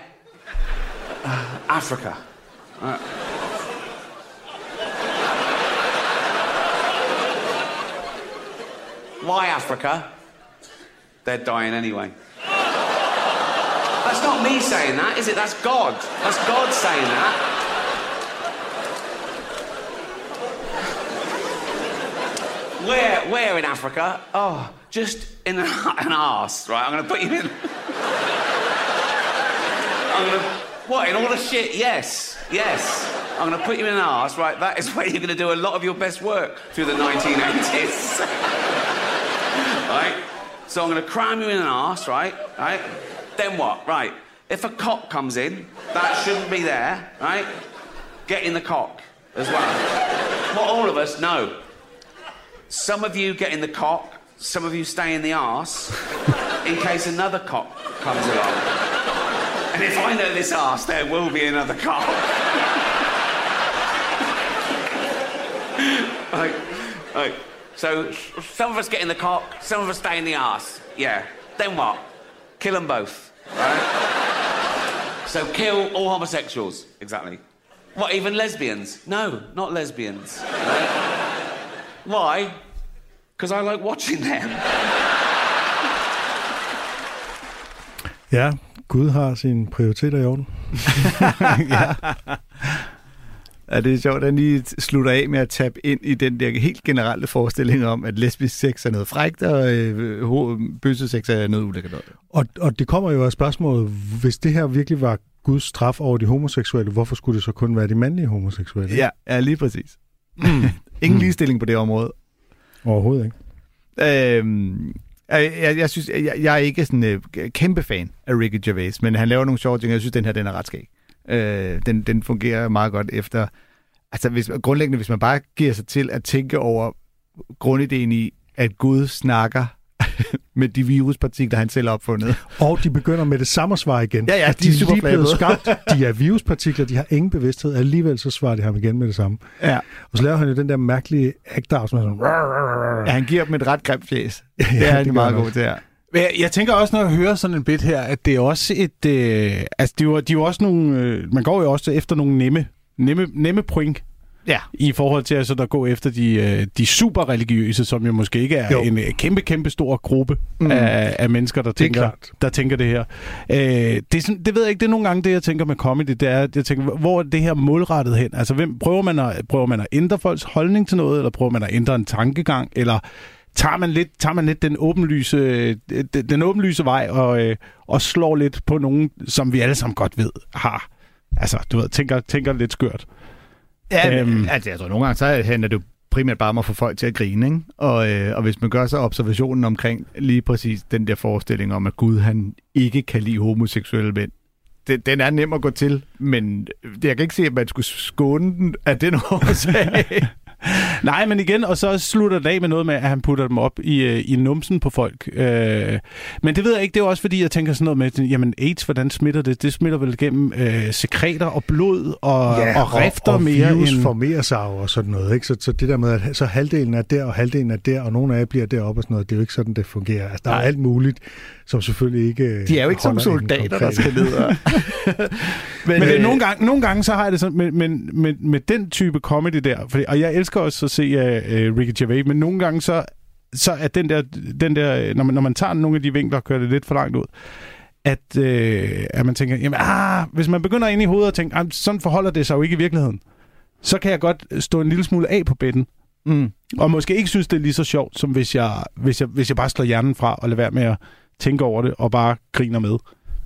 Uh, Africa. Uh, why Africa? They're dying anyway. That's not me saying that, is it? That's God. That's God saying that. Where, where in Africa? Oh, just in an, [laughs] an arse, right? I'm going to put you in. I'm going to. What, in all the shit? Yes, yes. I'm going to put you in an arse, right? That is where you're going to do a lot of your best work through the 1980s. [laughs] right? So I'm going to cram you in an arse, right? Right? Then what? Right. If a cock comes in, that shouldn't be there, right? Get in the cock as well. what all of us know. Some of you get in the cock, some of you stay in the arse in case another cock comes along. And if I know this arse, there will be another cock. [laughs] like, like, so some of us get in the cock, some of us stay in the arse. Yeah. Then what? Kill them both. Right? so kill all homosexuals. Exactly. What, even lesbians? No, not lesbians. Right? Why? Because I like watching them. Ja, Gud har sine prioriteter i orden. [laughs] ja. Ja, det er sjovt, at lige slutter af med at tabe ind i den der helt generelle forestilling om, at lesbisk sex er noget frægt, og øh, bøssesex er noget ulækkert. Og, og det kommer jo af spørgsmålet, hvis det her virkelig var Guds straf over de homoseksuelle, hvorfor skulle det så kun være de mandlige homoseksuelle? Ja, ja lige præcis. Mm. Ingen mm. ligestilling på det område. Overhovedet ikke. Øhm, jeg, jeg, synes, jeg, jeg er ikke sådan uh, kæmpe fan af Ricky Gervais, men han laver nogle sjove ting, og jeg synes, den her den er ret skæg. Øh, den, den fungerer meget godt efter... Altså, hvis, grundlæggende, hvis man bare giver sig til at tænke over grundideen i, at Gud snakker [laughs] med de viruspartikler, han selv har opfundet. Og de begynder med det samme svar igen. Ja, ja, de, de er super lige blevet skabt. De er viruspartikler, de har ingen bevidsthed. Alligevel så svarer de ham igen med det samme. Ja. Og så laver han jo den der mærkelige act som er sådan... Ja, han giver dem et ret grimt fjes. [laughs] ja, det er han meget god til. Jeg, jeg tænker også, når jeg hører sådan en bit her, at det er også et... Øh, altså, de er, jo, de er jo også nogle... Øh, man går jo også efter nogle nemme, nemme, nemme point. Ja. I forhold til altså, at gå efter de, øh, de super religiøse, som jo måske ikke er jo. en øh, kæmpe, kæmpe stor gruppe mm. af, af mennesker, der tænker, der tænker det her. Øh, det, er sådan, det ved jeg ikke, det er nogle gange det, jeg tænker med comedy, det er, jeg tænker, hvor er det her målrettet hen? Altså, hvem, prøver, man at, prøver man at ændre folks holdning til noget, eller prøver man at ændre en tankegang, eller tager man lidt, tager man lidt den åbenlyse, den åbenlyse vej og, øh, og slår lidt på nogen, som vi alle sammen godt ved har. Altså, du ved, tænker, tænker lidt skørt. Ja, øhm, altså, jeg tror, nogle gange så handler det primært bare om at få folk til at grine, ikke? Og, øh, og hvis man gør så observationen omkring lige præcis den der forestilling om, at Gud han ikke kan lide homoseksuelle mænd, det, den er nem at gå til, men jeg kan ikke se, at man skulle skåne den af den årsag. [laughs] Nej, men igen, og så slutter det af med noget med, at han putter dem op i, øh, i numsen på folk. Øh, men det ved jeg ikke, det er også fordi, jeg tænker sådan noget med, jamen AIDS, hvordan smitter det? Det smitter vel gennem øh, sekreter og blod og, ja, og rifter og, og mere virus end... formerer sig og sådan noget. Ikke? Så, så det der med, at så halvdelen er der, og halvdelen er der, og nogle af jer bliver deroppe og sådan noget, det er jo ikke sådan, det fungerer. Altså, der er Nej. alt muligt, som selvfølgelig ikke De er jo ikke som soldater, der skal ned og... [laughs] Men det er øh, nogle, gange, nogle gange, så har jeg det sådan, med, med, med, med den type comedy der, fordi, og jeg elsker også at se uh, Ricky Gervais, men nogle gange så, så er den der, den der når, man, når man tager nogle af de vinkler og kører det lidt for langt ud, at, øh, at man tænker, jamen, ah, hvis man begynder ind i hovedet og tænker, ah, sådan forholder det sig jo ikke i virkeligheden, så kan jeg godt stå en lille smule af på bedden. Mm. Og måske ikke synes, det er lige så sjovt, som hvis jeg, hvis jeg, hvis jeg bare slår hjernen fra og lader være med at tænke over det og bare griner med.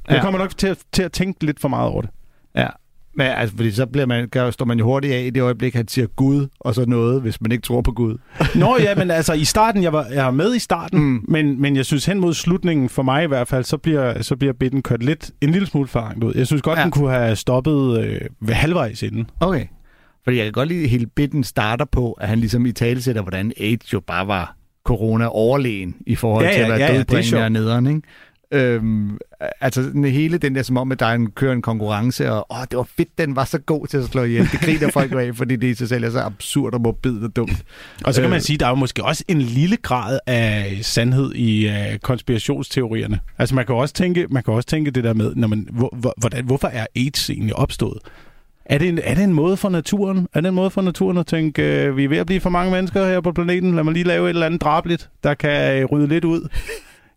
Jeg Ja. kommer nok til at, til at tænke lidt for meget over det. Ja. Men altså, fordi så bliver man, gør- står man jo hurtigt af i det øjeblik, han siger Gud og så noget, hvis man ikke tror på Gud. [laughs] Nå ja, men altså i starten, jeg var, jeg var med i starten, Mm. men, men jeg synes hen mod slutningen, for mig i hvert fald, så bliver, så bliver bitten kørt lidt, en lille smule for ud. Jeg synes godt, Ja. ja. den kunne have stoppet øh, ved halvvejs inden. Okay. Fordi jeg kan godt lide, at hele bitten starter på, at han ligesom i tale sætter, hvordan AIDS jo bare var corona overlegen i forhold Ja, til at ja, være ja, ja, dødbringende sjovt. og nederen, ikke? Øhm, altså hele den der, som om, at der er en, kører en konkurrence, og åh, det var fedt, den var så god til at slå ihjel. Det griner folk jo af, fordi det i sig selv er så absurd og morbidt og dumt. Og så kan Øh. man sige, der er jo måske også en lille grad af sandhed i øh, konspirationsteorierne. Altså man kan også tænke, man kan også tænke det der med, når man, hvor, hvor, hvordan, hvorfor er AIDS egentlig opstået? Er det, en, er det en måde for naturen? Er det en måde for naturen at tænke, øh, vi er ved at blive for mange mennesker her på planeten, lad mig lige lave et eller andet drabligt, der kan øh, rydde lidt ud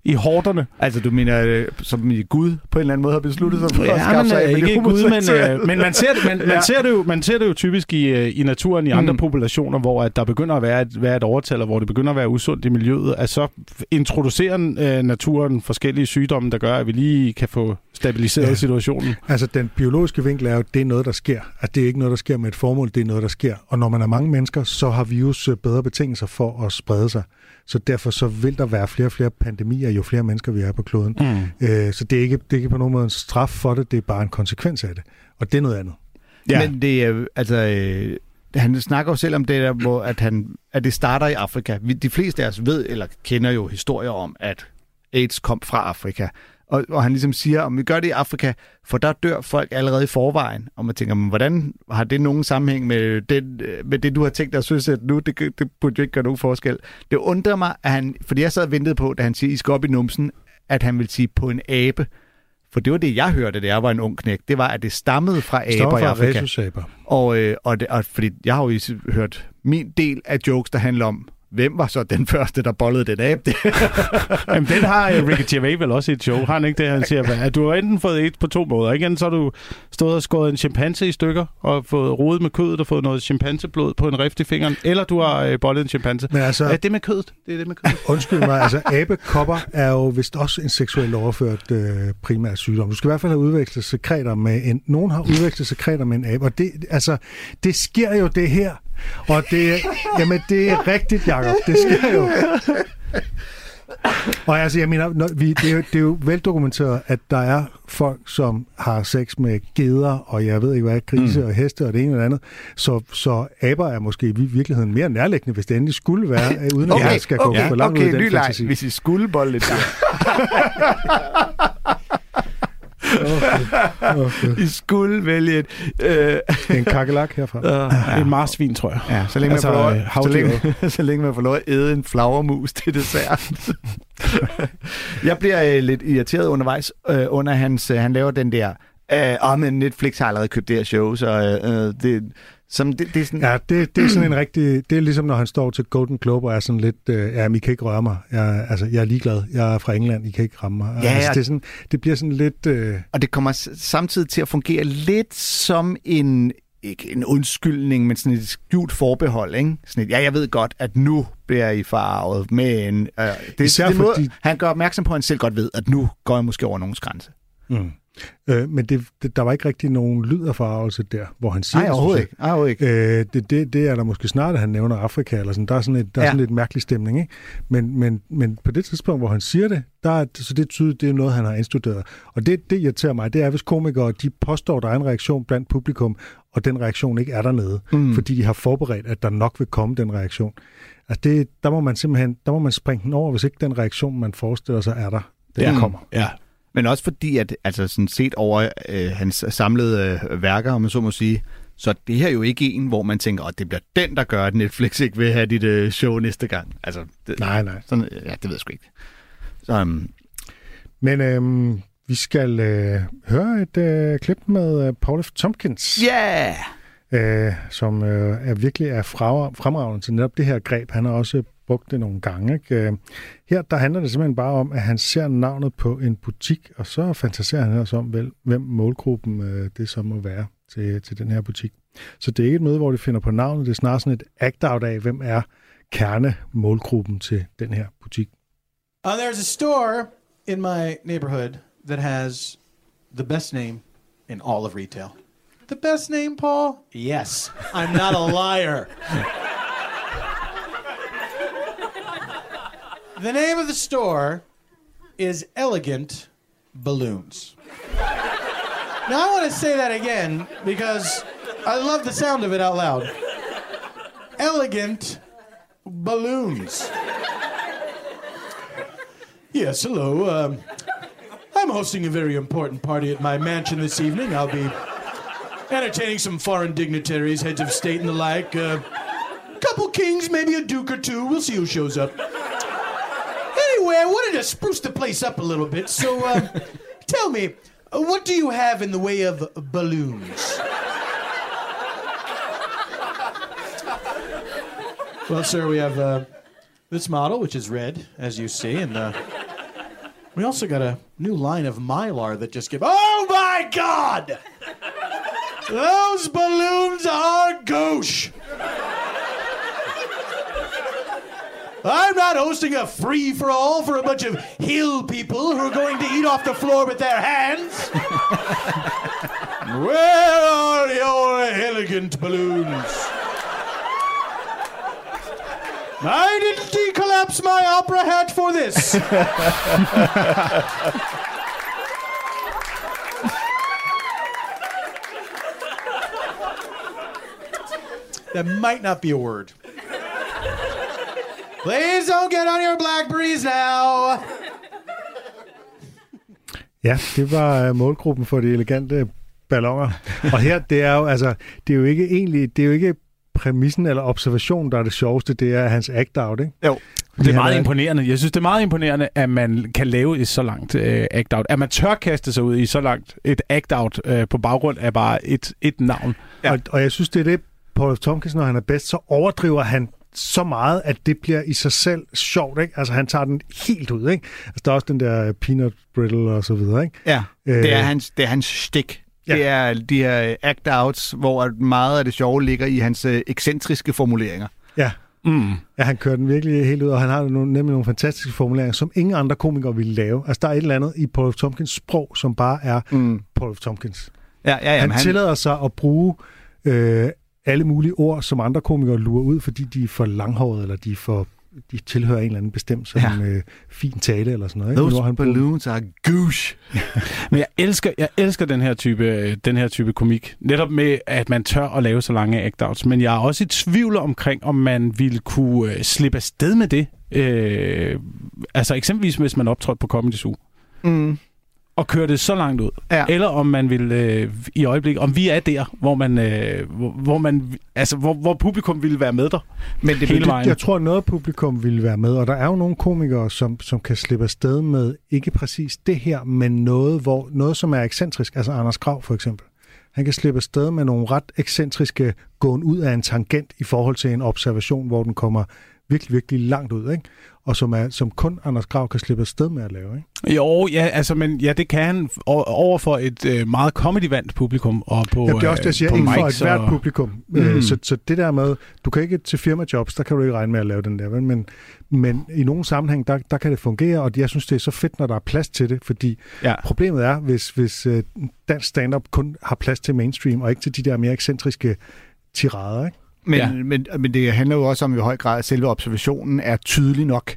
i hårderne? Altså, du mener, øh, som i Gud på en eller anden måde har besluttet sig for at Ja, skaffe men, sig af øh, ikke Gud, men, øh, men man ser det, man, man, Ja. ser det jo, man ser det jo typisk i, øh, i naturen i andre Mm. populationer, hvor at der begynder at være et, være et overtal, og hvor det begynder at være usundt i miljøet, at så introducerer øh, naturen forskellige sygdomme, der gør, at vi lige kan få stabiliseret Ja. situationen. Altså, den biologiske vinkel er jo, at det er noget, der sker. At det er ikke noget, der sker med et formål, det er noget, der sker. Og når man er mange mennesker, så har virus bedre betingelser for at sprede sig. Så derfor så vil der være flere og flere pandemier, jo flere mennesker vi er på kloden. Mm. Øh, så det er, ikke, det er ikke på nogen måde en straf for det, det er bare en konsekvens af det. Og det er noget andet. Ja. Men det er altså, øh, han snakker jo selv om det der, hvor at, han, at det starter i Afrika. De fleste af os ved, eller kender jo historier om, at AIDS kom fra Afrika. Og, og han ligesom siger, om vi gør det i Afrika, for der dør folk allerede i forvejen. Og man tænker, men hvordan har det nogen sammenhæng med, den, øh, med det, du har tænkt dig at søsætte nu? Det, det burde jo ikke gøre nogen forskel. Det undrer mig, at han, fordi jeg sad og ventede på, da han siger, I skal op i numsen, at han vil sige på en abe. For det var det, jeg hørte, da jeg var en ung knæk. Det var, at det stammede fra aber Stoffer i fra Afrika. rhesusaber. Og, øh, og, det, og fordi jeg har jo i- hørt min del af jokes, der handler om, hvem var så den første, der bollede den abe? Det, [laughs] Jamen, den har øh, Ricky Gervais vel også i et show. Har han ikke det, han siger? At du har enten fået AIDS på to måder. Ikke? Enten så har du stået og skåret en chimpanse i stykker, og fået rodet med kødet og fået noget chimpanseblod på en rift i fingeren. Eller du har øh, bollet en chimpanse. Men altså, Ja, det med kødet. Det er det med kødet. Undskyld mig, altså abekopper er jo vist også en seksuelt overført øh, primær sygdom. Du skal i hvert fald have udvekslet sekreter med en... Nogen har udvekslet sekreter med en abe, og det, altså, det sker jo det her. Og det, jamen, det er rigtigt, Jacob. Det sker jo. Og altså, jeg mener, når vi, det, er jo, det er jo veldokumenteret, at der er folk, som har sex med geder, og jeg ved ikke hvad, grise mm. og heste og det ene og det andet. Så, så aber er måske i virkeligheden mere nærliggende, hvis det endelig skulle være, uden at jeg skal gå okay, for langt okay, ud i den fantasi. Hvis I skulle bolle lidt [laughs] [laughs] Okay. I skulle vælge et... Øh, En kakkelak herfra. Ja. En marsvin, tror jeg. ja, så længe, Altså, man får lov, øh, så, længe, [laughs] så længe man får lov at æde en flagermus til dessert. [laughs] jeg bliver øh, lidt irriteret undervejs, øh, under hans... Øh, han laver den der... Øh, oh, men Netflix har allerede købt det her show, så øh, øh, det, som det, det er sådan... Ja, det, det er sådan en rigtig... Det er ligesom, når han står til Golden Globe og er sådan lidt... Øh, ja, I kan ikke røre mig. Jeg, altså, jeg er ligeglad. Jeg er fra England. I kan ikke ramme mig. Ja, altså, det, er sådan, det bliver sådan lidt... Øh, Og det kommer samtidig til at fungere lidt som en, ikke en undskyldning, men sådan et skjult forbehold. Ikke? Sådan et, ja, jeg ved godt, at nu bliver I farvet, men... Øh, det, Især det er måde, fordi- han gør opmærksom på, at han selv godt ved, at nu går jeg måske over nogens grænse. mm. Øh, men det, det, der var ikke rigtig nogen lyd af forarvelse der, hvor han siger Nej, overhovedet ikke. Ej, overhovedet ikke. Øh, det, det, det er der måske snart, at han nævner Afrika, eller sådan. Der er sådan, et, der ja. er sådan lidt mærkelig stemning, ikke? Men, men, men på det tidspunkt, hvor han siger det, der er, så det tydeligt, det er noget, han har indstuderet. Og det, det irriterer mig, det er, hvis komikere, de påstår, der er en reaktion blandt publikum, og den reaktion ikke er dernede, mm. fordi de har forberedt, at der nok vil komme den reaktion. Altså det, der må man simpelthen, der må man springe den over, hvis ikke den reaktion, man forestiller sig, er der. Den ja. kommer. Ja, men også fordi, at altså sådan set over øh, hans samlede øh, værker, om man så må sige, så det her er jo ikke en, hvor man tænker, at det bliver den, der gør, at Netflix ikke vil have dit øh, show næste gang. Altså, det, nej, nej. Sådan, ja, det ved jeg sgu ikke. Så, um... Men øhm, vi skal øh, høre et øh, klip med øh, Paul F. Tompkins. Yeah! Øh, som øh, er virkelig er fremragende til netop det her greb. Han har også brugt det nogle gange. Ikke? Øh, her der handler det simpelthen bare om, at han ser navnet på en butik, og så fantaserer han også om, vel, hvem målgruppen øh, det så må være til, til den her butik. Så det er ikke et møde, hvor de finder på navnet, det er snarere sådan et act-out af, hvem er kerne målgruppen til den her butik. Uh, there's a store in my neighborhood that has the best name in all of retail. The best name, Paul? Yes. I'm not a liar. [laughs] The name of the store is Elegant Balloons. Now, I want to say that again because I love the sound of it out loud. Elegant Balloons. Yes, hello. Um, I'm hosting a very important party at my mansion this evening. I'll be entertaining some foreign dignitaries, heads of state, and the like. A uh, couple kings, maybe a duke or two. We'll see who shows up anyway, I wanted to spruce the place up a little bit. So, um, [laughs] tell me, uh, what do you have in the way of balloons? well, sir, we have uh, this model, which is red, as you see, and uh, we also got a new line of mylar that just give. Oh my God! Those balloons are gauche. I'm not hosting a free for all for a bunch of hill people who are going to eat off the floor with their hands. Where are your elegant balloons? I didn't decollapse my opera hat for this. that might not be a word. Please don't get on your Blackberries now. Ja, det var øh, målgruppen for de elegante ballonger. Og her, det er jo, altså, det er jo ikke egentlig, det er jo ikke præmissen eller observationen, der er det sjoveste, det er hans act-out, ikke? Jo. Det er meget imponerende. Jeg synes, det er meget imponerende, at man kan lave et så langt uh, act-out. At man tør kaste sig ud i så langt et act-out uh, på baggrund af bare et, et navn. Ja. Og, og jeg synes, det er det, Paul Tompkins, når han er bedst, så overdriver han så meget, at det bliver i sig selv sjovt, ikke? Altså, han tager den helt ud, ikke? Altså, der er også den der peanut brittle og så videre, ikke? Ja, det er øh, hans, det er hans stik. Ja. Det er de her act-outs, hvor meget af det sjove ligger i hans øh, ekscentriske formuleringer. Ja. Mm. Ja, han kører den virkelig helt ud, og han har nogle, nemlig nogle fantastiske formuleringer, som ingen andre komikere ville lave. Altså, der er et eller andet i Paul F. Tompkins sprog, som bare er mm. Paul F. Tompkins. Ja, ja, ja, han, han tillader sig at bruge øh, alle mulige ord, som andre komikere lurer ud, fordi de er for langhårede, eller de er for de tilhører en eller anden bestemt som ja. øh, fin tale eller sådan noget. Ikke? Those han balloons are goosh. [laughs] Men jeg elsker, jeg elsker den her type den her type komik. Netop med, at man tør at lave så lange act-outs. Men jeg er også i tvivl omkring, om man ville kunne øh, slippe afsted med det. Øh, altså eksempelvis, hvis man optrådte på Comedy Zoo. Mm og køre det så langt ud. Ja. Eller om man vil øh, i øjeblikket, om vi er der, hvor man, øh, hvor, hvor man altså hvor, hvor publikum ville være med der. Men det, hele vejen. jeg tror noget publikum ville være med, og der er jo nogle komikere som som kan slippe afsted med ikke præcis det her, men noget hvor noget som er ekscentrisk, altså Anders Grav for eksempel. Han kan slippe afsted med nogle ret ekscentriske gåen ud af en tangent i forhold til en observation, hvor den kommer virkelig, virkelig langt ud. Ikke? Og som, er, som kun Anders Grav kan slippe afsted med at lave, ikke? Jo, ja, altså, men ja, det kan han over for et øh, meget comedy publikum og på Ja, det er også det, jeg siger, øh, ikke for et hvert og- publikum. Mm. Mm. Så, så det der med, du kan ikke til firmajobs, der kan du ikke regne med at lave den der, vel? men, men i nogle sammenhæng, der, der kan det fungere, og jeg synes, det er så fedt, når der er plads til det, fordi Ja. problemet er, hvis, hvis øh, dansk stand-up kun har plads til mainstream, og ikke til de der mere ekscentriske tirader, ikke? Men, Ja. men, men det handler jo også om i høj grad, at selve observationen er tydelig nok.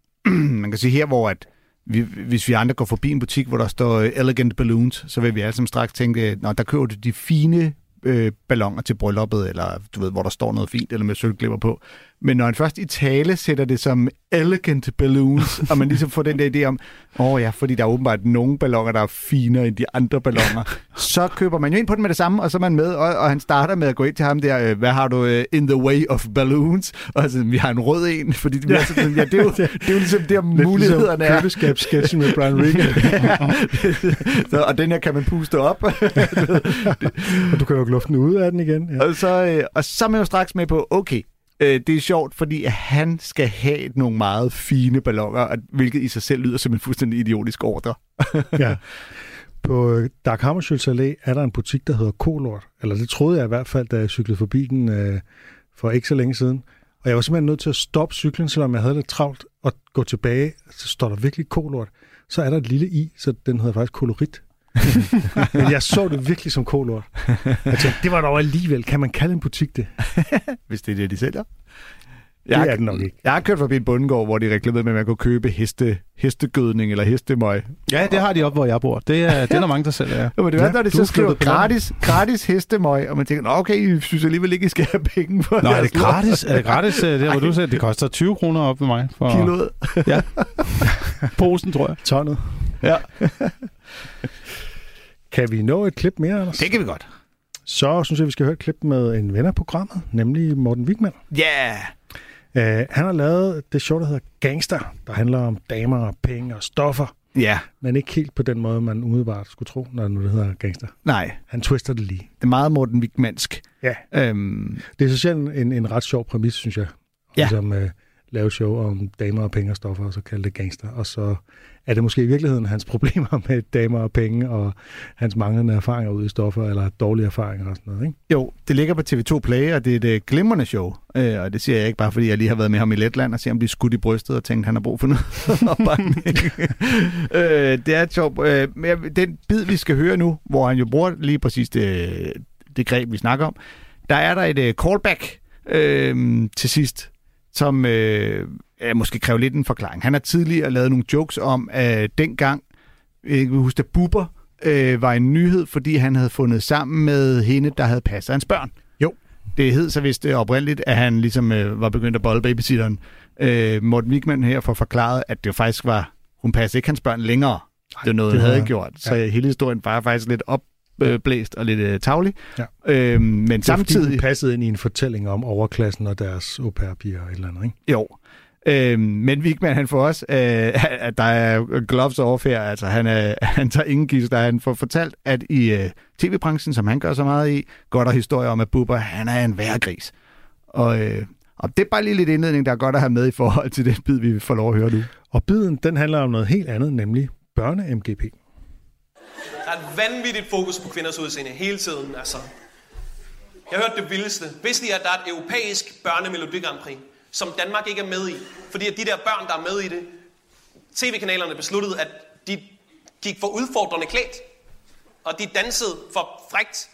[clears throat] Man kan sige her, hvor at vi, hvis vi andre går forbi en butik, hvor der står øh, Elegant Balloons, så vil vi alle sammen straks tænke, når der køber du de fine øh, ballonger til brylluppet, eller du ved, hvor der står noget fint, eller med sølvglimmer på. Men når han først i tale sætter det som Elegant Balloons, og man ligesom får den der idé om, åh oh ja, fordi der er åbenbart nogle ballonger, der er finere end de andre ballonger, så køber man jo ind på den med det samme, og så er man med, og, og han starter med at gå ind til ham der, øh, hvad har du øh, in the way of balloons? Og altså, vi har en rød en, fordi det, ja. sådan, ja, det, er jo, det er jo ligesom der mulighederne ligesom er. køleskabssketchen med Brian Regan. [laughs] så, og den her kan man puste op. [laughs] og du kan jo luften ud af den igen. Ja. og, så, øh, og så er man jo straks med på, okay, øh, det er sjovt, fordi han skal have nogle meget fine ballonger, hvilket i sig selv lyder som en fuldstændig idiotisk ordre. ja. [laughs] På øh, Dag Hammarskjölds Allé er der en butik, der hedder Kolort. Eller det troede jeg i hvert fald, da jeg cyklede forbi den øh, for ikke så længe siden. Og jeg var simpelthen nødt til at stoppe cyklen, selvom jeg havde lidt travlt, og gå tilbage. Så står der virkelig Kolort. Så er der et lille i, så den hedder faktisk Kolorit. [laughs] Men jeg så det virkelig som Kolort. Jeg tænkte, det var dog alligevel. Kan man kalde en butik det? [laughs] Hvis det er det, de sælger. Det er den nok ikke. Jeg har kørt forbi en bundegård, hvor de reklamerede med, at man kunne købe heste, hestegødning eller hestemøg. Ja, det har de op, hvor jeg bor. Det er, det er der mange, der sælger, ja. Men det er, ja, når de så er skriver gratis, gratis hestemøg, og man tænker, Nå, okay, I synes alligevel ikke, I skal have penge for Nå, er det gratis? Er det gratis, øh, der hvor du siger, det koster 20 kroner op med mig? For... Kiloet. Ja. Posen, tror jeg. Tonnet. Ja. [laughs] Kan vi nå et klip mere, Anders? Det kan vi godt. Så synes jeg, vi skal høre et klip med en ven af programmet, nemlig Morten Wigman. Ja. Yeah. Uh, han har lavet det show, der hedder Gangster, der handler om damer og penge og stoffer. Ja. Men ikke helt på den måde, man umiddelbart skulle tro, når nu det hedder Gangster. Nej, Han twister det lige. det er meget Morten Wigmansk. Ja. Øhm, Det er så sjældent en, en ret sjov præmis, synes jeg. Ja. Som uh, lave show om damer og penge og stoffer, og så kalde det gangster. Og så er det måske i virkeligheden hans problemer [laughs] med damer og penge, og hans manglende erfaringer ud i stoffer, eller dårlige erfaringer og sådan noget, ikke? jo, det ligger på TV2 Play, og det er et øh, glimrende show. Øh, og det siger jeg ikke bare, fordi jeg lige har været med ham i Letland og se ham blive skudt i brystet og tænkt, han har brug for noget [laughs] opbakning. øh, det er et sjovt. Øh, men den bid, vi skal høre nu, hvor han jo bruger lige præcis det, det greb, vi snakker om, der er der et øh, callback øh, til sidst, som øh, ja, måske kræver lidt en forklaring. Han har tidligere lavet nogle jokes om, at dengang, jeg kan huske, at Bubber øh, var en nyhed, fordi han havde fundet sammen med hende, der havde passet hans børn. Jo. Det hed så vist øh, oprindeligt, at han ligesom øh, var begyndt at bolle babysitteren. Øh, Morten Wigman her får forklaret, at det faktisk var, hun passede ikke hans børn længere. det var noget, det hun havde gjort. Så ja. hele historien var faktisk lidt opblæst og lidt øh, tavlig. Ja. Øh, men Det er fordi, samtidig... passede ind i en fortælling om overklassen og deres au et eller andet, ikke? Jo. Øhm, men Wigman, han får også, øh, [laughs] at der er gloves off her, altså han, øh, [laughs] han tager ingen gidsler. Han får fortalt, at i øh, tv-branchen, som han gør så meget i, går der historier om, at Bubber, han er en værre gris. Og, øh, og det er bare lige lidt indledning, der er godt at have med i forhold til den bid, vi får lov at høre nu. Og biden, den handler om noget helt andet, nemlig børne-MGP. Der er et vanvittigt fokus på kvinders udseende hele tiden, altså. Jeg har hørt det vildeste. Vidste I, at der er et europæisk børnemelodi Grand Prix, som Danmark ikke er med i? Fordi at de der børn, der er med i det, tv-kanalerne besluttede, at de gik for udfordrende klædt. Og de dansede for frægt.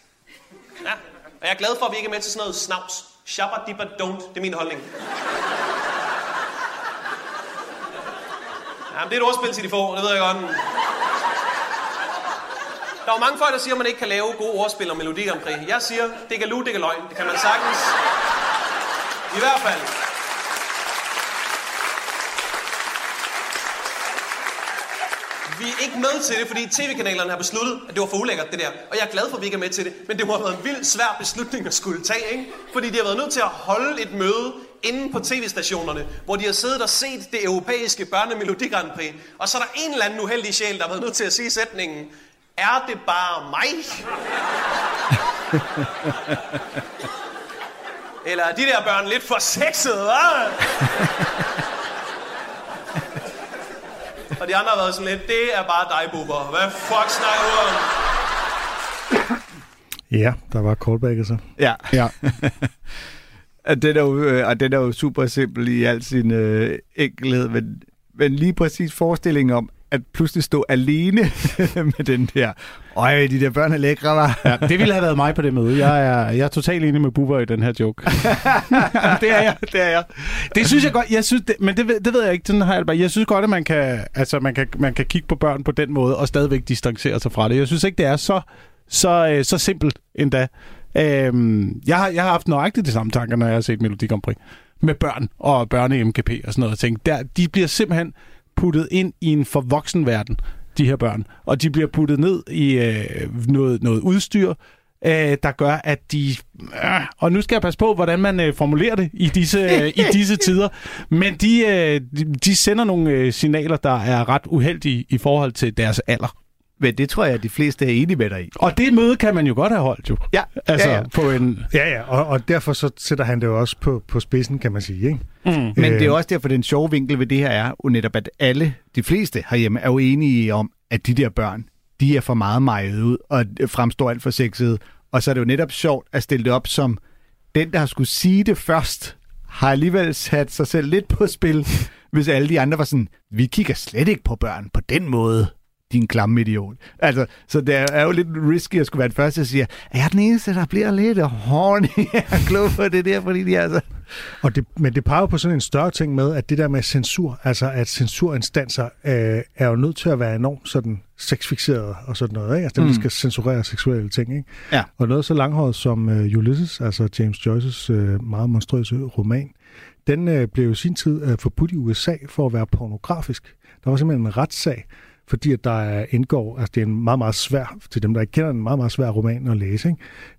Ja. Og jeg er glad for, at vi ikke er med til sådan noget snavs. Shabba dibba don't. Det er min holdning. Jamen, det er et ordspil til de få, det ved jeg godt. Der er jo mange folk, der siger, at man ikke kan lave gode ordspil og Melodi omkring. Jeg siger, det kan lu, det kan løgn. Det kan man sagtens. I hvert fald. Vi er ikke med til det, fordi tv-kanalerne har besluttet, at det var for ulækkert, det der. Og jeg er glad for, at vi ikke er med til det. Men det må have været en vild svær beslutning at skulle tage, ikke? Fordi de har været nødt til at holde et møde inde på tv-stationerne, hvor de har siddet og set det europæiske børnemelodi Grand Prix. Og så er der en eller anden uheldig sjæl, der har været nødt til at sige sætningen, er det bare mig? [laughs] Eller er de der børn lidt for sexede, hva'? [laughs] Og de andre har været sådan lidt, det er bare dig, Bubber. Hvad fuck snakker du om? Ja, der var callbacket så. Ja. ja. [laughs] og, den er jo, øh, og den er jo super simpel i al sin øh, enkelhed, men, men lige præcis forestillingen om, at pludselig stå alene [laughs] med den der, øj, de der børn er lækre, var. Ja, det ville have været mig på det møde. Jeg er, jeg er totalt enig med Bubber i den her joke. [laughs] det er jeg, det er jeg. Det synes jeg godt, jeg synes, det, men det, ved- det ved jeg ikke, sådan har jeg. Jeg synes godt, at man kan, altså, man, kan, man kan kigge på børn på den måde, og stadigvæk distancere sig fra det. Jeg synes ikke, det er så, så, øh, så simpelt endda. Øhm, jeg, har, jeg har haft nøjagtigt de samme tanker, når jeg har set Melodi Grand Prix med børn og børne-MGP og sådan noget. Og tænkt, der, de bliver simpelthen puttet ind i en forvoksen verden, de her børn. Og de bliver puttet ned i øh, noget, noget udstyr, øh, der gør, at de... Øh, og nu skal jeg passe på, hvordan man øh, formulerer det i disse, øh, i disse [laughs] tider. Men de, øh, de, de sender nogle øh, signaler, der er ret uheldige i forhold til deres alder. Men det tror jeg, at de fleste er enige med dig i. Og det møde kan man jo godt have holdt, jo. Ja, Altså, ja, ja. på en... Ja, ja, og, og derfor så sætter han det jo også på, på spidsen, kan man sige, ikke? Mm. Men det er jo også derfor, den sjove vinkel ved det her er jo netop, at alle, de fleste herhjemme, er jo enige om, at de der børn, de er for meget mejet ud og fremstår alt for sexede. Og så er det jo netop sjovt at stille det op som, den, der har skulle sige det først, har alligevel sat sig selv lidt på spil, hvis alle de andre var sådan, vi kigger slet ikke på børn på den måde, din klamme idiot. Altså, så det er jo lidt risky at skulle være den første, der siger, er jeg den eneste, der bliver lidt horny [laughs] og klog på det der, fordi de altså... Og det, men det peger på sådan en større ting med, at det der med censur, altså at censurinstanser øh, er jo nødt til at være enormt sådan sexfixeret og sådan noget, ikke? Altså dem, mm. Skal censurere seksuelle ting, ikke? Ja. Og noget så langhåret som øh, Ulysses, altså James Joyce's øh, meget monstrøse roman, den øh, blev i sin tid øh, forbudt i USA for at være pornografisk. Der var simpelthen en retssag, fordi at der er- indgår, altså det er en meget, meget svær, til dem, der ikke kender den, en meget, meget svær roman at læse.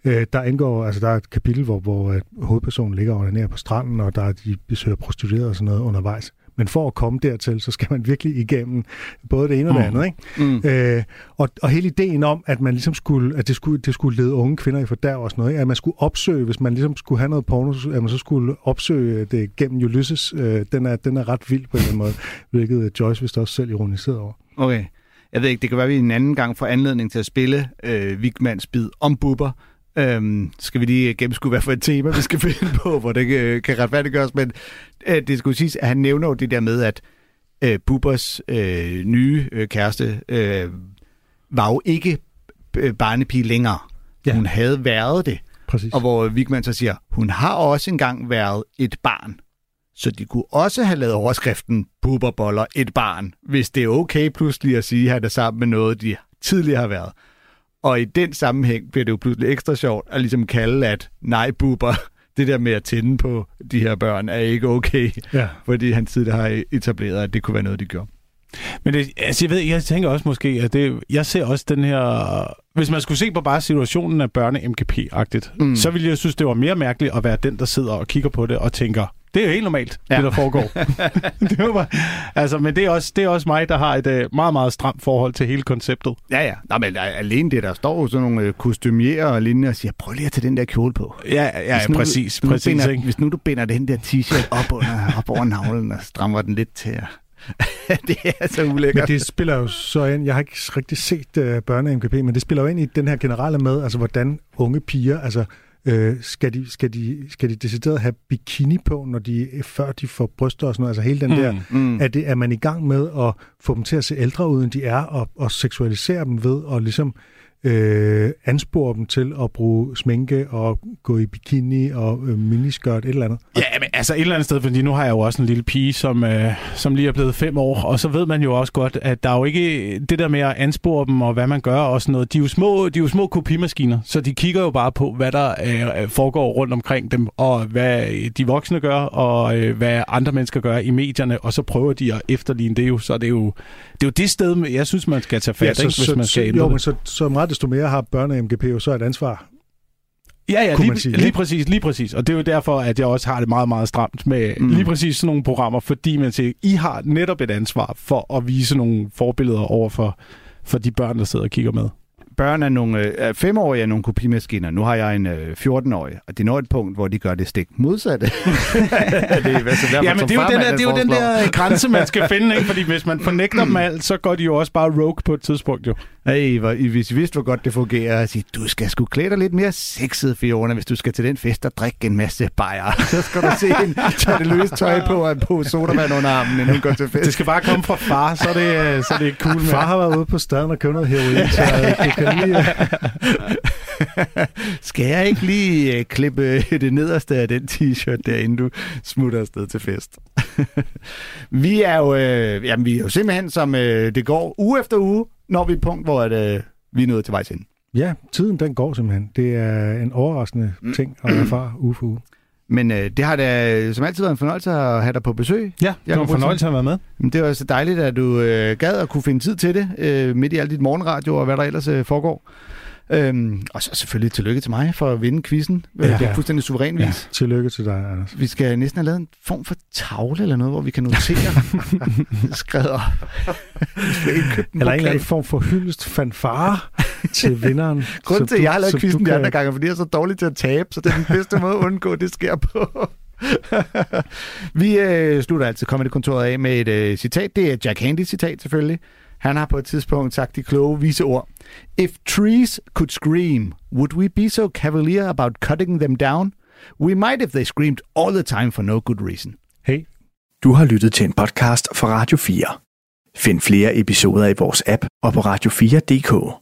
Ikke? Øh, der indgår, altså der er et kapitel, hvor, hvor øh, hovedpersonen ligger og nede på stranden, og der er de besøger prostituerede og sådan noget undervejs. Men for at komme dertil, så skal man virkelig igennem både det ene og det Mm. andet. Ikke? Mm. Øh, og, og hele ideen om, at man ligesom skulle, at det skulle, det skulle lede unge kvinder i fordærv og sådan noget, ikke? at man skulle opsøge, hvis man ligesom skulle have noget porno, at man så skulle opsøge det gennem Ulysses, øh, den, er, den er ret vild på en eller anden måde, [laughs] hvilket Joyce vist også selv ironiserede over. Okay. Jeg ved ikke, det kan være, at vi en anden gang får anledning til at spille øh, Vigmans bid om bubber. Øhm, skal vi lige gennemskue, hvad for et tema vi skal finde på, hvor det øh, kan retfærdiggøres. Men øh, det skulle siges, at han nævner jo det der med, at øh, Bubbers øh, nye øh, kæreste øh, var jo ikke øh, barnepige længere. Ja. Hun havde været det. Præcis. Og hvor Vigman så siger, hun har også engang været et barn. Så de kunne også have lavet overskriften Bubberboller et barn, hvis det er okay pludselig at sige, at han er sammen med noget, de tidligere har været. Og i den sammenhæng bliver det jo pludselig ekstra sjovt at ligesom kalde, at nej, Bubber, det der med at tænde på de her børn er ikke okay. Ja. Fordi han tidligere har etableret, at det kunne være noget, de gjorde. Men det, altså jeg, ved, jeg tænker også måske, at det, jeg ser også den her... Hvis man skulle se på bare situationen af børne-MGP-agtigt, Mm. mm. så ville jeg synes, det var mere mærkeligt at være den, der sidder og kigger på det og tænker, det er jo helt normalt, ja. Ja. det der foregår. [laughs] [laughs] det var bare, altså, men det er, også, det er også mig, der har et uh, meget, meget stramt forhold til hele konceptet. Ja, ja. Nå, men alene det, der står jo sådan nogle øh, kostymierer og lignende og siger, prøv lige at tage den der kjole på. Ja, ja, Hvis nu- præcis. du præcis binder, ikke? Hvis nu du binder den der t-shirt op, under, op over navlen og strammer den lidt til [laughs] det er så ulækkert. Men det spiller jo så ind, jeg har ikke rigtig set uh, børne-MGP, men det spiller jo ind i den her generelle med, altså hvordan unge piger, altså øh, skal, de, skal, de, skal de decideret have bikini på, når de, før de får bryster og sådan noget, altså hele den Mm, der, mm. er, det, er man i gang med at få dem til at se ældre ud, end de er, og, og seksualisere dem ved at ligesom øh, anspore dem til at bruge sminke og gå i bikini og øh, miniskørt, et eller andet. Ja, men altså et eller andet sted, fordi nu har jeg jo også en lille pige, som, øh, som lige er blevet fem år, og så ved man jo også godt, at der er jo ikke det der med at anspore dem, og hvad man gør og sådan noget. De er jo små, de er jo små kopimaskiner, så de kigger jo bare på, hvad der øh, øh foregår rundt omkring dem, og hvad øh, de voksne gør, og øh, hvad andre mennesker gør i medierne, og så prøver de at efterligne det jo. Så det er jo er jo det sted, jeg synes, man skal tage fat, ja, ikke, hvis man skal ændre jo, det. men så, så meget desto mere har børne-MGP jo så et ansvar. Ja, ja, lige, sige, lige præcis, lige præcis. Og det er jo derfor, at jeg også har det meget, meget stramt med mm. lige præcis sådan nogle programmer, fordi man siger, I har netop et ansvar for at vise nogle forbilleder over for, for de børn, der sidder og kigger med. Børn er nogle, øh, femårige er nogle kopimaskiner. Nu har jeg en øh, 14-årig, og det når et punkt, hvor de gør det stik modsatte. [laughs] det er, altså, ja, men det er jo den der, det er jo den der grænse, man skal finde, ikke? Fordi hvis man fornægter dem alt, så går de jo også bare rogue på et tidspunkt, jo. Hey, hvor, hvis I vidste, hvor godt det fungerer, at sige, du skal sgu klæde dig lidt mere sexet, Fiona, hvis du skal til den fest og drikke en masse bajer. [laughs] Så skal du se en tage det løse tøj på og på sodavand under armen, inden hun går til fest. Det skal bare komme fra far, så er det, så er det cool. Med. Far har været ude på staden og købt noget heroin, så [laughs] det kan lige... [laughs] skal jeg ikke lige uh, klippe det nederste af den t-shirt der, inden du smutter afsted til fest? vi er jo, øh, jamen, vi er jo simpelthen, som øh, det går uge efter uge, når vi er et punkt, hvor at, øh, vi er nået til vejs ind. Ja, tiden den går simpelthen. Det er en overraskende mm. ting at erfare uge for uge. Men øh, det har da som altid været en fornøjelse at have dig på besøg. Ja, det var en fornøjelse at være med. Men det var så dejligt, at du øh, gad at kunne finde tid til det, øh, midt i alt dit morgenradio og hvad der ellers øh, foregår. Øhm, og så selvfølgelig tillykke til mig for at vinde quizzen. Ja, det er fuldstændig suveræn vis. Ja, tillykke til dig, Anders. Vi skal næsten have lavet en form for tavle eller noget, hvor vi kan notere [laughs] op. eller en eller anden form for hyldest fanfare til vinderen. [laughs] Grunden til, at jeg har lavet quizzen de andre gange, fordi jeg er så dårlig til at tabe, så det er den bedste måde at undgå, at det sker på. [laughs] vi øh, slutter altid Comedy-kontoret af med et øh, citat. Det er et Jack Handy-citat selvfølgelig. Han har på et tidspunkt sagt de kloge vise ord. If trees could scream, would we be so cavalier about cutting them down? We might if they screamed all the time for no good reason. Hey. Du har lyttet til en podcast fra Radio 4. Find flere episoder i vores app og på radio4.dk.